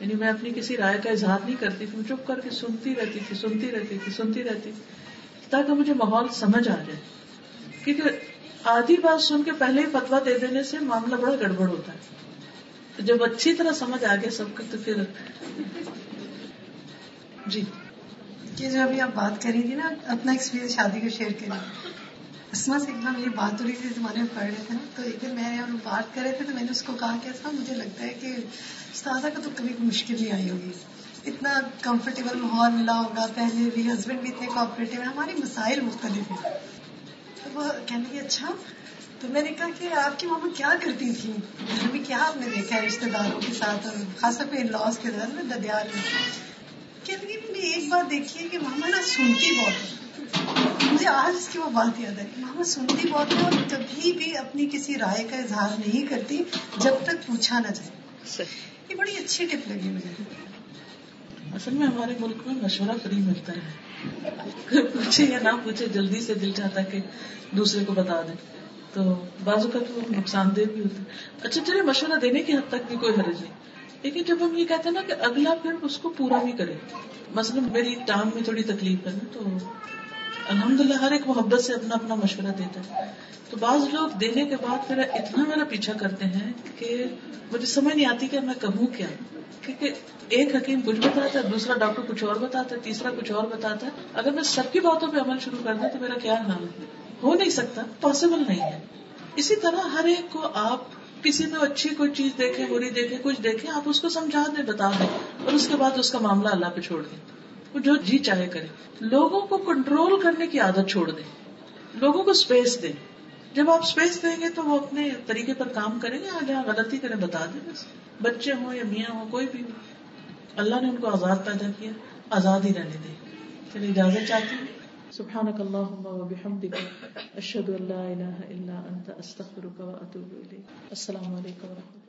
یعنی میں اپنی کسی رائے کا اظہار نہیں کرتی تھی چپ کر کے سنتی رہتی تھی، سنتی رہتی تھی، سنتی رہتی تاکہ مجھے ماحول سمجھ آ جائے۔ کیونکہ آدھی بات سن کے پہلے ہی فتوا دے دینے سے معاملہ بڑا گڑبڑ ہوتا ہے۔ جب اچھی طرح سمجھ آ گیا سب کو تو پھر جی۔ یہ جو ابھی آپ بات کری تھی نا، اپنا ایکسپیرینس شادی کو شیئر کریں اسما سے ایک بار میری بات ہو رہی تھی، زمانے میں پڑھ رہے تھے نا۔ تو ایک دن میں اور بات کر رہے تھے تو میں نے اس کو کہا کہ ایسا مجھے لگتا ہے کہ استاذہ کا تو کبھی مشکل نہیں آئی ہوگی۔ اتنا کمفرٹیبل ماحول ملا ہوگا۔ پہلے بھی ہسبینڈ بھی اتنے کوآپریٹو ہیں۔ ہمارے مسائل مختلف ہیں۔ تو وہ کہنے کی اچھا۔ تو میں نے کہا کہ آپ کی ماما کیا کرتی تھی گھر میں کیا آپ نے دیکھا ہے رشتے داروں کے ساتھ اور خاص طور پہ لاس کے دور میں ددیال میں کہنے کی ایک بات دیکھیے کہ ماما نا سنتی بہت ہے مجھے آج اس کی وہ بات یاد ہے کہ ماما سنتی بہت ہے اور کبھی بھی اپنی کسی رائے کا اظہار نہیں کرتی جب تک پوچھا نہ جائے۔ یہ بڑی اچھی ٹپ لگی مجھے۔ اصل میں ہمارے ملک میں مشورہ فری ملتا ہے پوچھے یا نہ پوچھے جلدی سے دل چاہتا کہ دوسرے کو بتا دیں تو بازو کا تو نقصان دہ بھی ہوتا ہے۔ اچھا چلے مشورہ دینے کی حد تک بھی کوئی حرج نہیں۔ لیکن جب ہم یہ کہتے ہیں نا کہ اگلا پھر اس کو پورا بھی کرے مثلاً میری ٹانگ میں تھوڑی تکلیف ہے نا، تو الحمد للہ ہر ایک محبت سے اپنا اپنا مشورہ دیتا ہے۔ تو بعض لوگ دینے کے بعد پھر اتنا میرا پیچھا کرتے ہیں کہ مجھے سمجھ نہیں آتی کہ میں کہوں کیا۔ کیونکہ ایک حکیم کچھ بتاتا ہے، دوسرا ڈاکٹر کچھ اور بتاتا ہے، تیسرا کچھ اور بتاتا ہے۔ اگر میں سب کی باتوں پہ عمل شروع کر دوں تو میرا کیا نام ہے ہو نہیں سکتا، پاسبل نہیں ہے۔ اسی طرح ہر ایک کو آپ کسی میں اچھی کوئی چیز دیکھیں بری دیکھیں کچھ دیکھیں آپ اس کو سمجھا دیں، بتا دیں، اور اس کے بعد اس کا معاملہ اللہ پہ چھوڑ دیں۔ وہ جو جی چاہے کرے۔ لوگوں کو کنٹرول کرنے کی عادت چھوڑ دیں۔ لوگوں کو اسپیس دیں۔ جب آپ اسپیس دیں گے تو وہ اپنے طریقے پر کام کریں گے جہاں غلطی کریں، بتا دیں بس۔ بچے ہوں یا میاں ہوں، کوئی بھی ہو۔ اللہ نے ان کو آزاد پیدا کیا، آزاد ہی رہنے دیں۔ چلیے اجازت چاہتی ہوں سبحانك اللهم وبحمدك اشهد ان لا اله الا انت استغفرك واتوب اليك السلام علیکم و رحمۃ